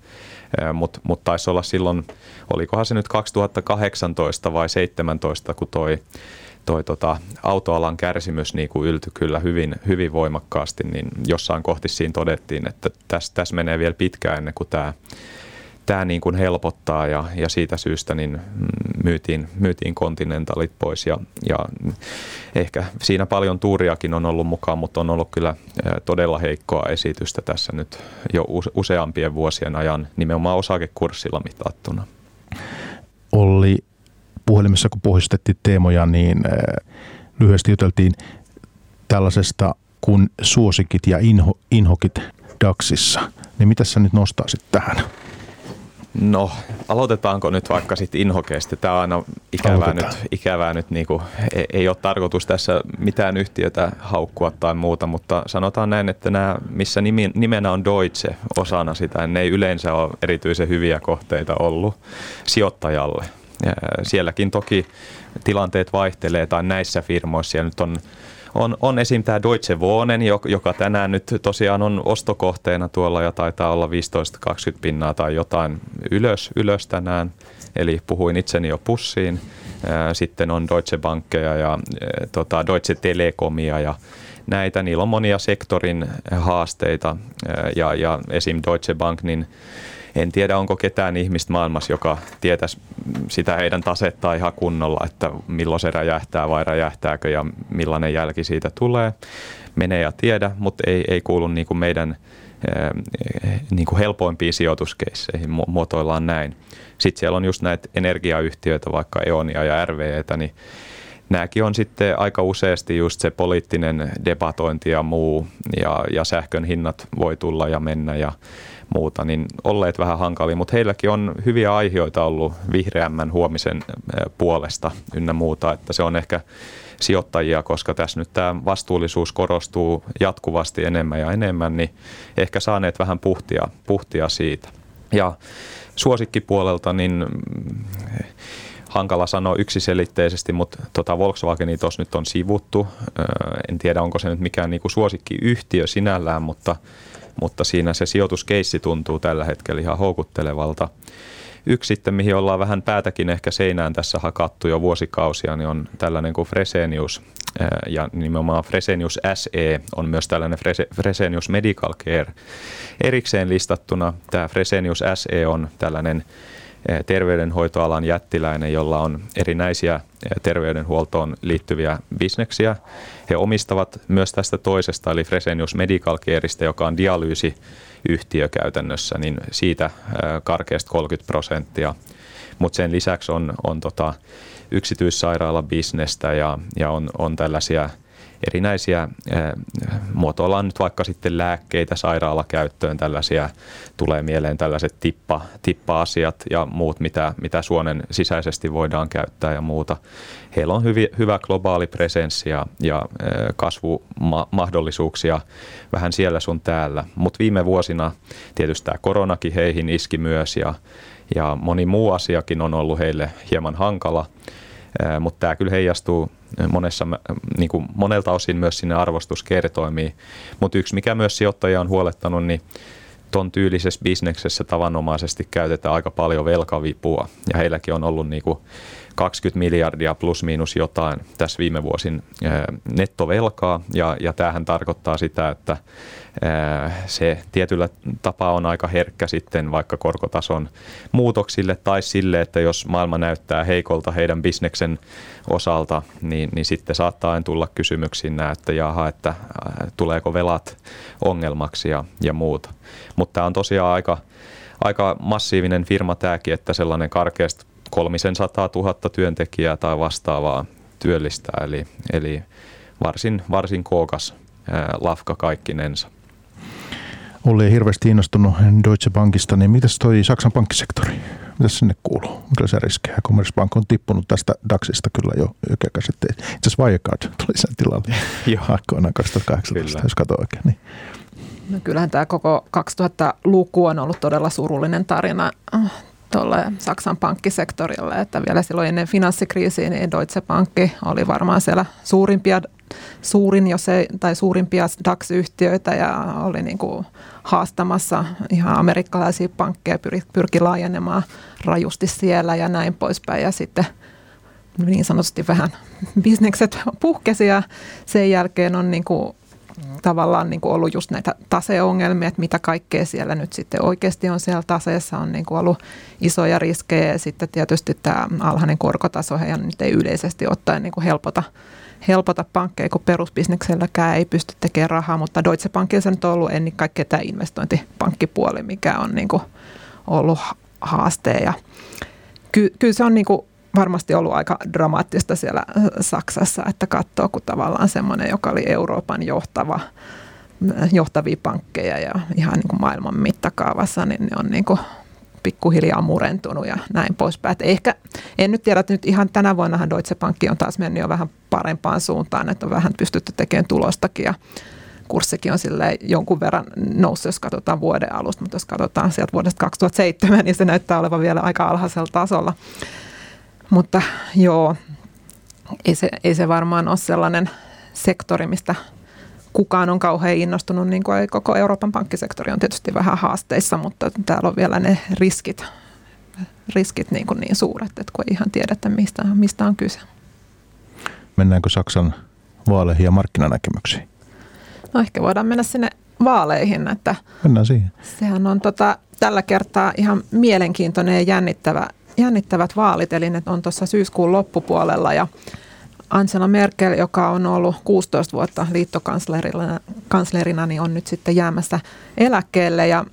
mutta mut taisi olla silloin, olikohan se nyt 2018 vai 2017, kun toi toi tota, autoalan kärsimys niin kuin yltyi kyllä hyvin, hyvin voimakkaasti, niin jossain kohti siinä todettiin, että tässä täs menee vielä pitkään ennen kuin tämä tämä niin kuin helpottaa ja, ja siitä syystä niin myytiin, myytiin kontinentalit pois ja, ja ehkä siinä paljon tuuriakin on ollut mukaan, mutta on ollut kyllä todella heikkoa esitystä tässä nyt jo useampien vuosien ajan nimenomaan osakekurssilla mitattuna. Olli, puhelimessa kun pohjustettiin teemoja, niin lyhyesti juteltiin tällaisesta kuin suosikit ja inho, inhokit DAXissa. Niin mitä sä nyt nostaisit tähän? No, aloitetaanko nyt vaikka sitten inhokeesti? Tämä on aina ikävää nyt, ikävää nyt niin kuin, ei, ei ole tarkoitus tässä mitään yhtiötä haukkua tai muuta, mutta sanotaan näin, että nämä, missä nimi, nimenä on Deutsche osana sitä, ne ei yleensä ole erityisen hyviä kohteita ollut sijoittajalle. Ja sielläkin toki tilanteet vaihtelee tai näissä firmoissa ja nyt on on, on esim. tämä Deutsche Wohnen, joka tänään nyt tosiaan on ostokohteena tuolla ja taitaa olla 15-20 pinnaa tai jotain ylös, ylös tänään. Eli puhuin itseni jo pussiin. Sitten on Deutsche Bankeja ja tota, Deutsche Telekomia ja näitä. Niillä on monia sektorin haasteita ja, ja esim. Deutsche Bank, niin en tiedä, onko ketään ihmistä maailmassa, joka tietäisi sitä heidän tasetta ihan kunnolla, että milloin se räjähtää vai räjähtääkö ja millainen jälki siitä tulee. Menee ja tiedä, mutta ei, ei kuulu niin kuin meidän eh, niin kuin helpoimpiin sijoituskeisseihin, muotoillaan näin. Sitten siellä on just näitä energiayhtiöitä, vaikka Eonia ja RVEtä, niin nämäkin on sitten aika useasti just se poliittinen debatointi ja muu, ja, ja sähkön hinnat voi tulla ja mennä, ja muuta, niin olleet vähän hankalia, mutta heilläkin on hyviä aiheita ollut vihreämmän huomisen puolesta ynnä muuta, että se on ehkä sijoittajia, koska tässä nyt tämä vastuullisuus korostuu jatkuvasti enemmän ja enemmän, niin ehkä saaneet vähän puhtia, puhtia siitä. Ja suosikkipuolelta, niin mm, hankala sanoa yksiselitteisesti, mutta tota Volkswageni tuossa nyt on sivuttu. En tiedä, onko se nyt mikään niinku suosikkiyhtiö sinällään, mutta – mutta siinä se sijoituskeissi tuntuu tällä hetkellä ihan houkuttelevalta. Yksi sitten, mihin ollaan vähän päätäkin ehkä seinään tässä hakattu jo vuosikausia, niin on tällainen kuin Fresenius. Ja nimenomaan Fresenius SE on myös tällainen Fresenius Medical Care erikseen listattuna. Tämä Fresenius SE on tällainen terveydenhoitoalan jättiläinen, jolla on erinäisiä terveydenhuoltoon liittyviä bisneksiä. He omistavat myös tästä toisesta, eli Fresenius Medical Careista, joka on dialyysiyhtiö käytännössä, niin siitä karkeasti 30 prosenttia. Mutta sen lisäksi on, on tota yksityissairaalabisnestä ja, ja on, on tällaisia – erinäisiä, muotoillaan nyt vaikka sitten lääkkeitä sairaalakäyttöön, tällaisia tulee mieleen tällaiset tippa, tippa-asiat ja muut, mitä, mitä suonen sisäisesti voidaan käyttää ja muuta. Heillä on hyvi, hyvä globaali presenssi ja, ja kasvumahdollisuuksia vähän siellä sun täällä, mutta viime vuosina tietysti tämä koronakin heihin iski myös ja, ja moni muu asiakin on ollut heille hieman hankala, mutta tämä kyllä heijastuu monessa, niin kuin monelta osin myös sinne arvostuskertoimiin. Mutta yksi, mikä myös sijoittajia on huolettanut, niin ton tyylisessä bisneksessä tavanomaisesti käytetään aika paljon velkavipua ja heilläkin on ollut niin kuin 20 miljardia plus miinus jotain tässä viime vuosin nettovelkaa ja, ja tämähän tarkoittaa sitä, että se tietyllä tapaa on aika herkkä sitten vaikka korkotason muutoksille tai sille, että jos maailma näyttää heikolta heidän bisneksen osalta, niin, niin sitten saattaa tulla kysymyksiin että jaha, että tuleeko velat ongelmaksi ja, ja muuta. Mutta tämä on tosiaan aika, aika massiivinen firma tämäkin, että sellainen karkeasti kolmisen sataa tuhatta työntekijää tai vastaavaa työllistää, eli, eli varsin, varsin kookas ää, lafka kaikkinensa. Olli ei hirveästi innostunut Deutsche Bankista, niin mitäs toi Saksan pankkisektori? Mitäs sinne kuuluu? se riskejä? Commerzbank on tippunut tästä DAXista kyllä jo ykäkä sitten. Itse asiassa Wirecard tuli sen tilalle aikoinaan 2018, kyllä. jos katsoo oikein. Niin. No kyllähän tämä koko 2000-luku on ollut todella surullinen tarina äh, tuolle Saksan pankkisektorille, että vielä silloin ennen finanssikriisiä niin Deutsche Bank oli varmaan siellä suurimpia suurin, jos ei, tai suurimpia DAX-yhtiöitä ja oli niin kuin haastamassa ihan amerikkalaisia pankkeja, pyr, pyrki laajenemaan rajusti siellä ja näin poispäin. Ja sitten niin sanotusti vähän bisnekset puhkesi ja sen jälkeen on niin kuin tavallaan niin kuin ollut just näitä taseongelmia, että mitä kaikkea siellä nyt sitten oikeasti on siellä taseessa, on niin kuin ollut isoja riskejä ja sitten tietysti tämä alhainen korkotaso ja nyt ei yleisesti ottaen niin kuin helpota helpota pankkeja, kun perusbisnekselläkään ei pysty tekemään rahaa, mutta Deutsche Bankissa nyt on ollut ennen kaikkea tämä investointipankkipuoli, mikä on niin kuin ollut haaste. Ja ky- kyllä se on niin kuin varmasti ollut aika dramaattista siellä Saksassa, että katsoo, kun tavallaan semmoinen, joka oli Euroopan johtava, johtavia pankkeja ja ihan niin kuin maailman mittakaavassa, niin ne on niin kuin pikkuhiljaa murentunut ja näin poispäin. Et ehkä, en nyt tiedä, että nyt ihan tänä vuonnahan Deutsche Bank on taas mennyt jo vähän parempaan suuntaan, että on vähän pystytty tekemään tulostakin ja kurssikin on sille jonkun verran noussut, jos katsotaan vuoden alusta, mutta jos katsotaan sieltä vuodesta 2007, niin se näyttää olevan vielä aika alhaisella tasolla. Mutta joo, ei se, ei se varmaan ole sellainen sektori, mistä kukaan on kauhean innostunut, niin kuin koko Euroopan pankkisektori on tietysti vähän haasteissa, mutta täällä on vielä ne riskit, riskit niin, kuin niin suuret, että kun ei ihan tiedetä, mistä, mistä on kyse. Mennäänkö Saksan vaaleihin ja markkinanäkemyksiin? No ehkä voidaan mennä sinne vaaleihin. Että Mennään siihen. Sehän on tota, tällä kertaa ihan mielenkiintoinen ja jännittävä, jännittävät vaalit, eli ne on tuossa syyskuun loppupuolella ja Angela Merkel, joka on ollut 16 vuotta liittokanslerina, niin on nyt sitten jäämässä eläkkeelle ja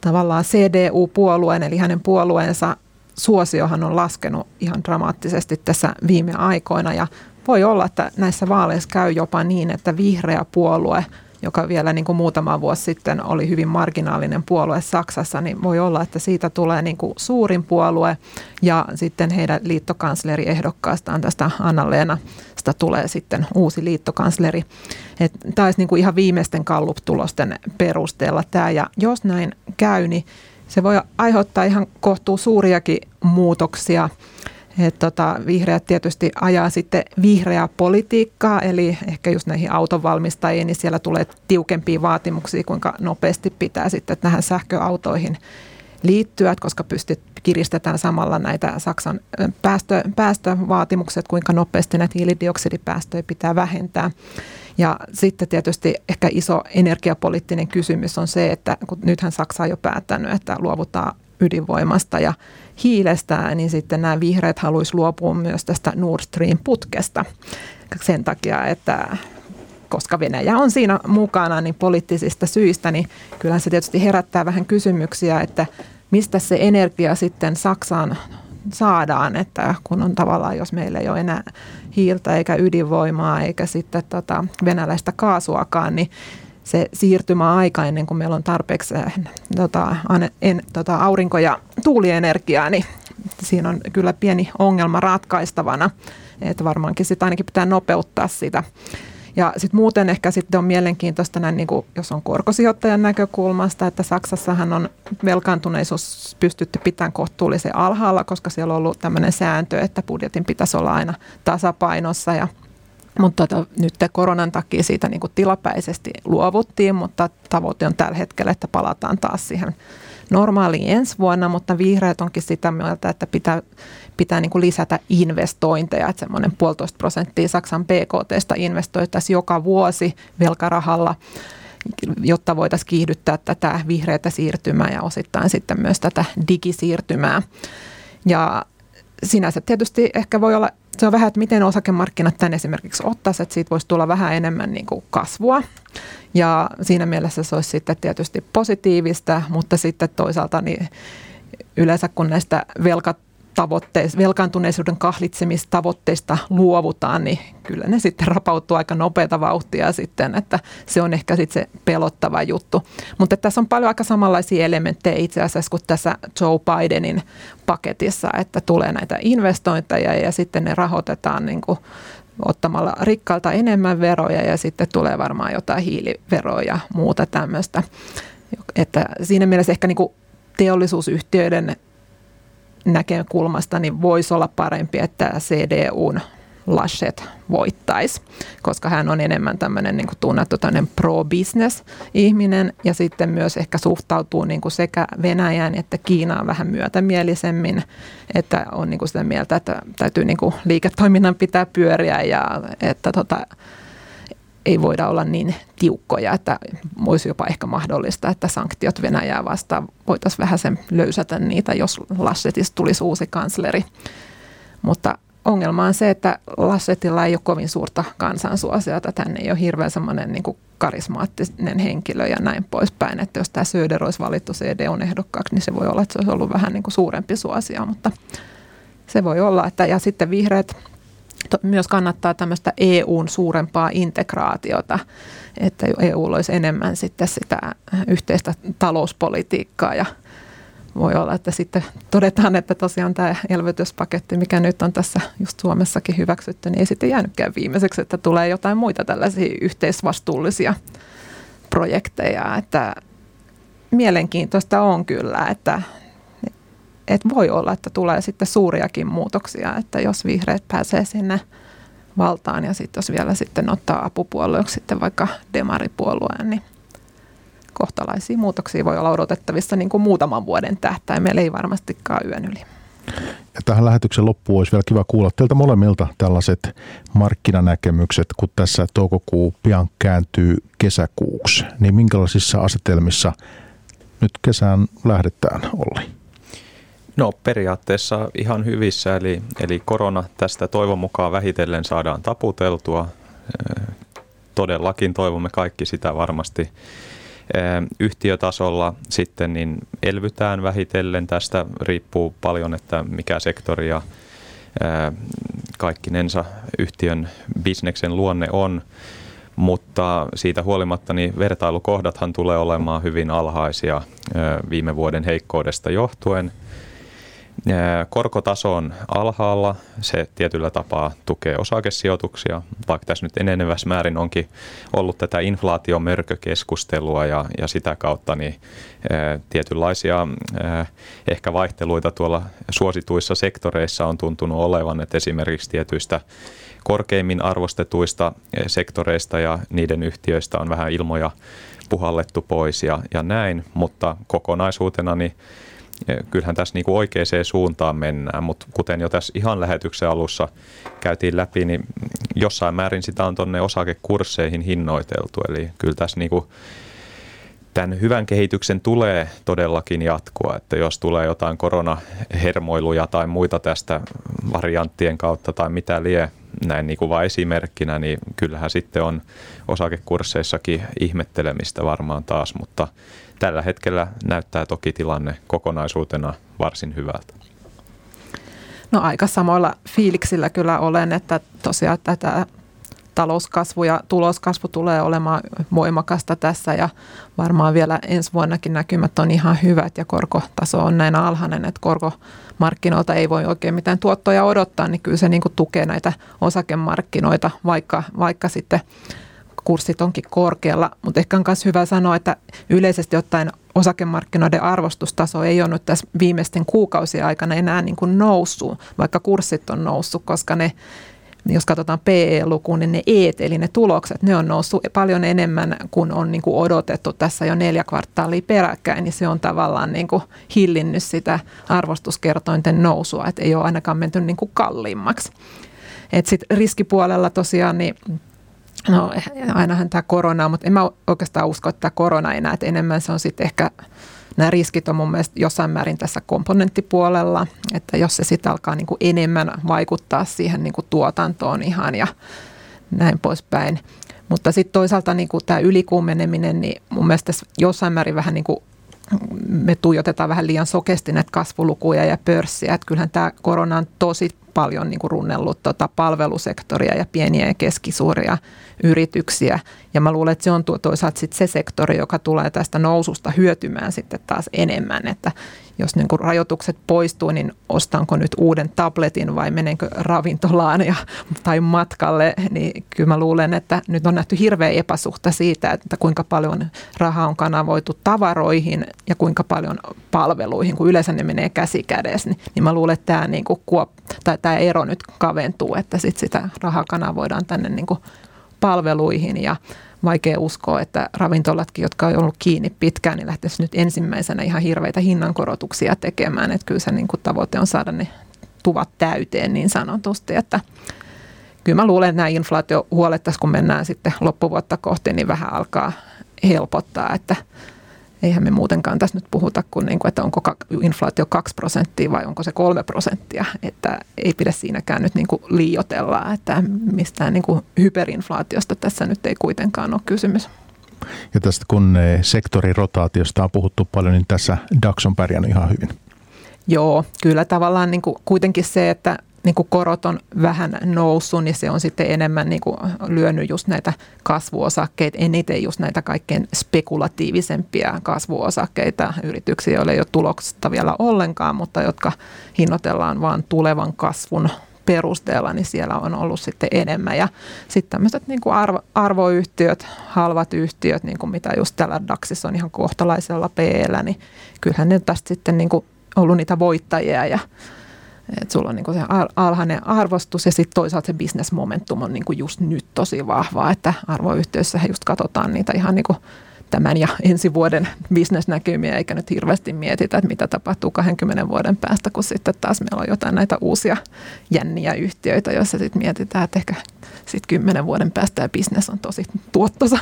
tavallaan CDU-puolueen, eli hänen puolueensa suosiohan on laskenut ihan dramaattisesti tässä viime aikoina. Ja voi olla, että näissä vaaleissa käy jopa niin, että vihreä puolue – joka vielä niin kuin muutama vuosi sitten oli hyvin marginaalinen puolue Saksassa, niin voi olla, että siitä tulee niin kuin suurin puolue ja sitten heidän liittokansleriehdokkaastaan tästä Anna-Leena sitä tulee sitten uusi liittokansleri. Tämä olisi niin kuin ihan viimeisten Gallup-tulosten perusteella tämä ja jos näin käy, niin se voi aiheuttaa ihan kohtuu suuriakin muutoksia et tota, vihreät tietysti ajaa sitten vihreää politiikkaa, eli ehkä just näihin autonvalmistajiin, niin siellä tulee tiukempia vaatimuksia, kuinka nopeasti pitää sitten tähän sähköautoihin liittyä, koska pystyt, kiristetään samalla näitä Saksan päästö, päästövaatimukset, kuinka nopeasti näitä hiilidioksidipäästöjä pitää vähentää. Ja sitten tietysti ehkä iso energiapoliittinen kysymys on se, että kun nythän Saksa on jo päättänyt, että luovutaan ydinvoimasta ja hiilestä, niin sitten nämä vihreät haluaisi luopua myös tästä Nord Stream-putkesta sen takia, että koska Venäjä on siinä mukana niin poliittisista syistä, niin kyllä se tietysti herättää vähän kysymyksiä, että mistä se energia sitten Saksaan saadaan, että kun on tavallaan, jos meillä ei ole enää hiiltä eikä ydinvoimaa eikä sitten tota venäläistä kaasuakaan, niin se siirtymäaika ennen kuin meillä on tarpeeksi äh, tota, en, tota, aurinko- ja tuulienergiaa, niin siinä on kyllä pieni ongelma ratkaistavana. Että varmaankin sitä ainakin pitää nopeuttaa sitä. Ja sitten muuten ehkä sitten on mielenkiintoista näin, niin kuin, jos on korkosijoittajan näkökulmasta, että Saksassahan on velkaantuneisuus pystytty pitämään kohtuullisen alhaalla, koska siellä on ollut tämmöinen sääntö, että budjetin pitäisi olla aina tasapainossa ja mutta tota, nyt koronan takia siitä niin kuin tilapäisesti luovuttiin, mutta tavoite on tällä hetkellä, että palataan taas siihen normaaliin ensi vuonna, mutta vihreät onkin sitä mieltä, että pitää, pitää niin kuin lisätä investointeja, että semmoinen puolitoista prosenttia Saksan BKTstä investoitaisiin joka vuosi velkarahalla jotta voitaisiin kiihdyttää tätä vihreätä siirtymää ja osittain sitten myös tätä digisiirtymää. Ja sinänsä tietysti ehkä voi olla, se on vähän, että miten osakemarkkinat tämän esimerkiksi ottaisi, että siitä voisi tulla vähän enemmän niin kuin kasvua. Ja siinä mielessä se olisi sitten tietysti positiivista, mutta sitten toisaalta niin yleensä kun näistä velkat tavoitteista, velkaantuneisuuden kahlitsemistavoitteista luovutaan, niin kyllä ne sitten rapautuu aika nopeata vauhtia sitten, että se on ehkä sitten se pelottava juttu. Mutta tässä on paljon aika samanlaisia elementtejä itse asiassa kuin tässä Joe Bidenin paketissa, että tulee näitä investointeja ja sitten ne rahoitetaan niin kuin ottamalla rikkailta enemmän veroja ja sitten tulee varmaan jotain hiiliveroja ja muuta tämmöistä. Että siinä mielessä ehkä niin kuin teollisuusyhtiöiden näkökulmasta niin voisi olla parempi, että CDUn Laschet voittaisi, koska hän on enemmän tämmöinen niin kuin tunnettu pro-business-ihminen ja sitten myös ehkä suhtautuu niin kuin sekä Venäjään että Kiinaan vähän myötämielisemmin, että on niin kuin sitä mieltä, että täytyy niin kuin liiketoiminnan pitää pyöriä ja että tota, ei voida olla niin tiukkoja, että voisi jopa ehkä mahdollista, että sanktiot Venäjää vastaan voitaisiin vähän sen löysätä niitä, jos Lassetista tulisi uusi kansleri. Mutta ongelma on se, että Lassetilla ei ole kovin suurta kansansuosiota. Hän ei ole hirveän semmoinen niin karismaattinen henkilö ja näin poispäin. Että jos tämä Söder olisi valittu CDUn ehdokkaaksi, niin se voi olla, että se olisi ollut vähän niin kuin suurempi suosia, mutta se voi olla. Että, ja sitten vihreät myös kannattaa tämmöistä EUn suurempaa integraatiota, että EU olisi enemmän sitten sitä yhteistä talouspolitiikkaa ja voi olla, että sitten todetaan, että tosiaan tämä elvytyspaketti, mikä nyt on tässä just Suomessakin hyväksytty, niin ei sitten jäänytkään viimeiseksi, että tulee jotain muita tällaisia yhteisvastuullisia projekteja, että mielenkiintoista on kyllä, että että voi olla, että tulee sitten suuriakin muutoksia, että jos vihreät pääsee sinne valtaan ja sitten jos vielä sitten ottaa apupuolueeksi sitten vaikka demaripuolueen, niin kohtalaisia muutoksia voi olla odotettavissa niin kuin muutaman vuoden tähtäimellä, ei varmastikaan yön yli. Ja tähän lähetyksen loppuun olisi vielä kiva kuulla teiltä molemmilta tällaiset markkinanäkemykset, kun tässä toukokuu pian kääntyy kesäkuuksi. Niin minkälaisissa asetelmissa nyt kesään lähdetään, Olli? No periaatteessa ihan hyvissä, eli, eli korona tästä toivon mukaan vähitellen saadaan taputeltua. Todellakin toivomme kaikki sitä varmasti. Yhtiötasolla sitten niin elvytään vähitellen. Tästä riippuu paljon, että mikä sektori ja kaikkinensa yhtiön bisneksen luonne on mutta siitä huolimatta niin vertailukohdathan tulee olemaan hyvin alhaisia viime vuoden heikkoudesta johtuen – Korkotaso on alhaalla, se tietyllä tapaa tukee osakesijoituksia, vaikka tässä nyt enenevässä määrin onkin ollut tätä inflaatiomörkökeskustelua ja, ja sitä kautta niin, tietynlaisia ehkä vaihteluita tuolla suosituissa sektoreissa on tuntunut olevan, että esimerkiksi tietyistä korkeimmin arvostetuista sektoreista ja niiden yhtiöistä on vähän ilmoja puhallettu pois ja, ja näin, mutta kokonaisuutena niin kyllähän tässä niin kuin oikeaan suuntaan mennään, mutta kuten jo tässä ihan lähetyksen alussa käytiin läpi, niin jossain määrin sitä on tuonne osakekursseihin hinnoiteltu. Eli kyllä tässä niin kuin tämän hyvän kehityksen tulee todellakin jatkua, että jos tulee jotain koronahermoiluja tai muita tästä varianttien kautta tai mitä lie, näin niin kuin vain esimerkkinä, niin kyllähän sitten on osakekursseissakin ihmettelemistä varmaan taas, mutta tällä hetkellä näyttää toki tilanne kokonaisuutena varsin hyvältä. No aika samoilla fiiliksillä kyllä olen, että tosiaan tätä talouskasvu ja tuloskasvu tulee olemaan voimakasta tässä ja varmaan vielä ensi vuonnakin näkymät on ihan hyvät ja korkotaso on näin alhainen, että korkomarkkinoilta ei voi oikein mitään tuottoja odottaa, niin kyllä se niin tukee näitä osakemarkkinoita, vaikka, vaikka sitten kurssit onkin korkealla, mutta ehkä on myös hyvä sanoa, että yleisesti ottaen osakemarkkinoiden arvostustaso ei ole nyt tässä viimeisten kuukausien aikana enää niin kuin noussut, vaikka kurssit on noussut, koska ne jos katsotaan PE-lukuun, niin ne eet, eli ne tulokset, ne on noussut paljon enemmän kuin on niin kuin odotettu tässä jo neljä kvartaalia peräkkäin, niin se on tavallaan niin kuin hillinnyt sitä arvostuskertointen nousua, että ei ole ainakaan menty niin kuin kalliimmaksi. Et sit riskipuolella tosiaan, niin no ainahan tämä korona, mutta en mä oikeastaan usko, että tämä korona enää, että enemmän se on sitten ehkä nämä riskit on mun mielestä jossain määrin tässä komponenttipuolella, että jos se sitten alkaa niin kuin enemmän vaikuttaa siihen niin kuin tuotantoon ihan ja näin poispäin. Mutta sitten toisaalta niin kuin tämä ylikuumeneminen, niin mun mielestä jossain määrin vähän niin kuin me tuijotetaan vähän liian sokesti näitä kasvulukuja ja pörssiä. Että kyllähän tämä korona on tosi paljon niin kuin runnellut tota palvelusektoria ja pieniä ja keskisuuria yrityksiä. Ja mä luulen, että se on toisaalta sit se sektori, joka tulee tästä noususta hyötymään sitten taas enemmän. Että jos niin kuin rajoitukset poistuu, niin ostanko nyt uuden tabletin vai menenkö ravintolaan ja, tai matkalle, niin kyllä mä luulen, että nyt on nähty hirveä epäsuhta siitä, että kuinka paljon rahaa on kanavoitu tavaroihin ja kuinka paljon palveluihin, kun yleensä ne menee käsi kädessä, niin, niin mä luulen, että tämä, niin kuin kuop, tai tämä ero nyt kaventuu, että sit sitä rahaa kanavoidaan tänne niin kuin palveluihin ja vaikea uskoa, että ravintolatkin, jotka on ollut kiinni pitkään, niin lähtisi nyt ensimmäisenä ihan hirveitä hinnankorotuksia tekemään. Että kyllä se niin kuin tavoite on saada ne tuvat täyteen niin sanotusti, että kyllä mä luulen, että nämä inflaatiohuolet tässä, kun mennään sitten loppuvuotta kohti, niin vähän alkaa helpottaa, että – eihän me muutenkaan tässä nyt puhuta kuin, niin kuin että onko inflaatio 2 prosenttia vai onko se 3 prosenttia. Että ei pidä siinäkään nyt niin kuin liiotella, että mistään niin kuin hyperinflaatiosta tässä nyt ei kuitenkaan ole kysymys. Ja tästä kun sektorirotaatiosta on puhuttu paljon, niin tässä DAX on pärjännyt ihan hyvin. Joo, kyllä tavallaan niin kuin kuitenkin se, että niin kuin korot on vähän noussut, niin se on sitten enemmän niin kuin lyönyt just näitä kasvuosakkeita, eniten just näitä kaikkein spekulatiivisempia kasvuosakkeita, yrityksiä, joille ei ole tuloksesta vielä ollenkaan, mutta jotka hinnoitellaan vaan tulevan kasvun perusteella, niin siellä on ollut sitten enemmän. Ja sitten tämmöiset niin kuin arvo, arvoyhtiöt, halvat yhtiöt, niin kuin mitä just tällä DAXissa on ihan kohtalaisella p niin kyllähän ne tästä sitten niin kuin ollut niitä voittajia ja että sulla on niin se alhainen arvostus ja sitten toisaalta se business-momentum on niin just nyt tosi vahva, että arvoyhtiöissä he just katsotaan niitä ihan niin tämän ja ensi vuoden bisnesnäkymiä, eikä nyt hirveästi mietitä, että mitä tapahtuu 20 vuoden päästä, kun sitten taas meillä on jotain näitä uusia jänniä yhtiöitä, joissa sitten mietitään, että ehkä sitten 10 vuoden päästä tämä bisnes on tosi tuottosa.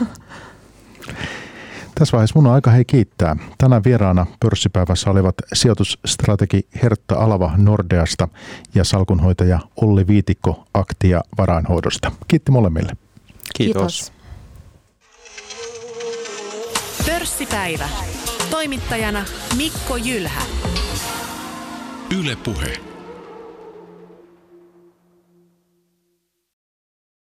Tässä vaiheessa mun on aika hei kiittää. Tänään vieraana pörssipäivässä olivat sijoitusstrategi Hertta Alava Nordeasta ja salkunhoitaja Olli Viitikko Aktia varainhoidosta. Kiitti molemmille. Kiitos. Kiitos. Pörssipäivä. Toimittajana Mikko Jylhä. Yle Puhe.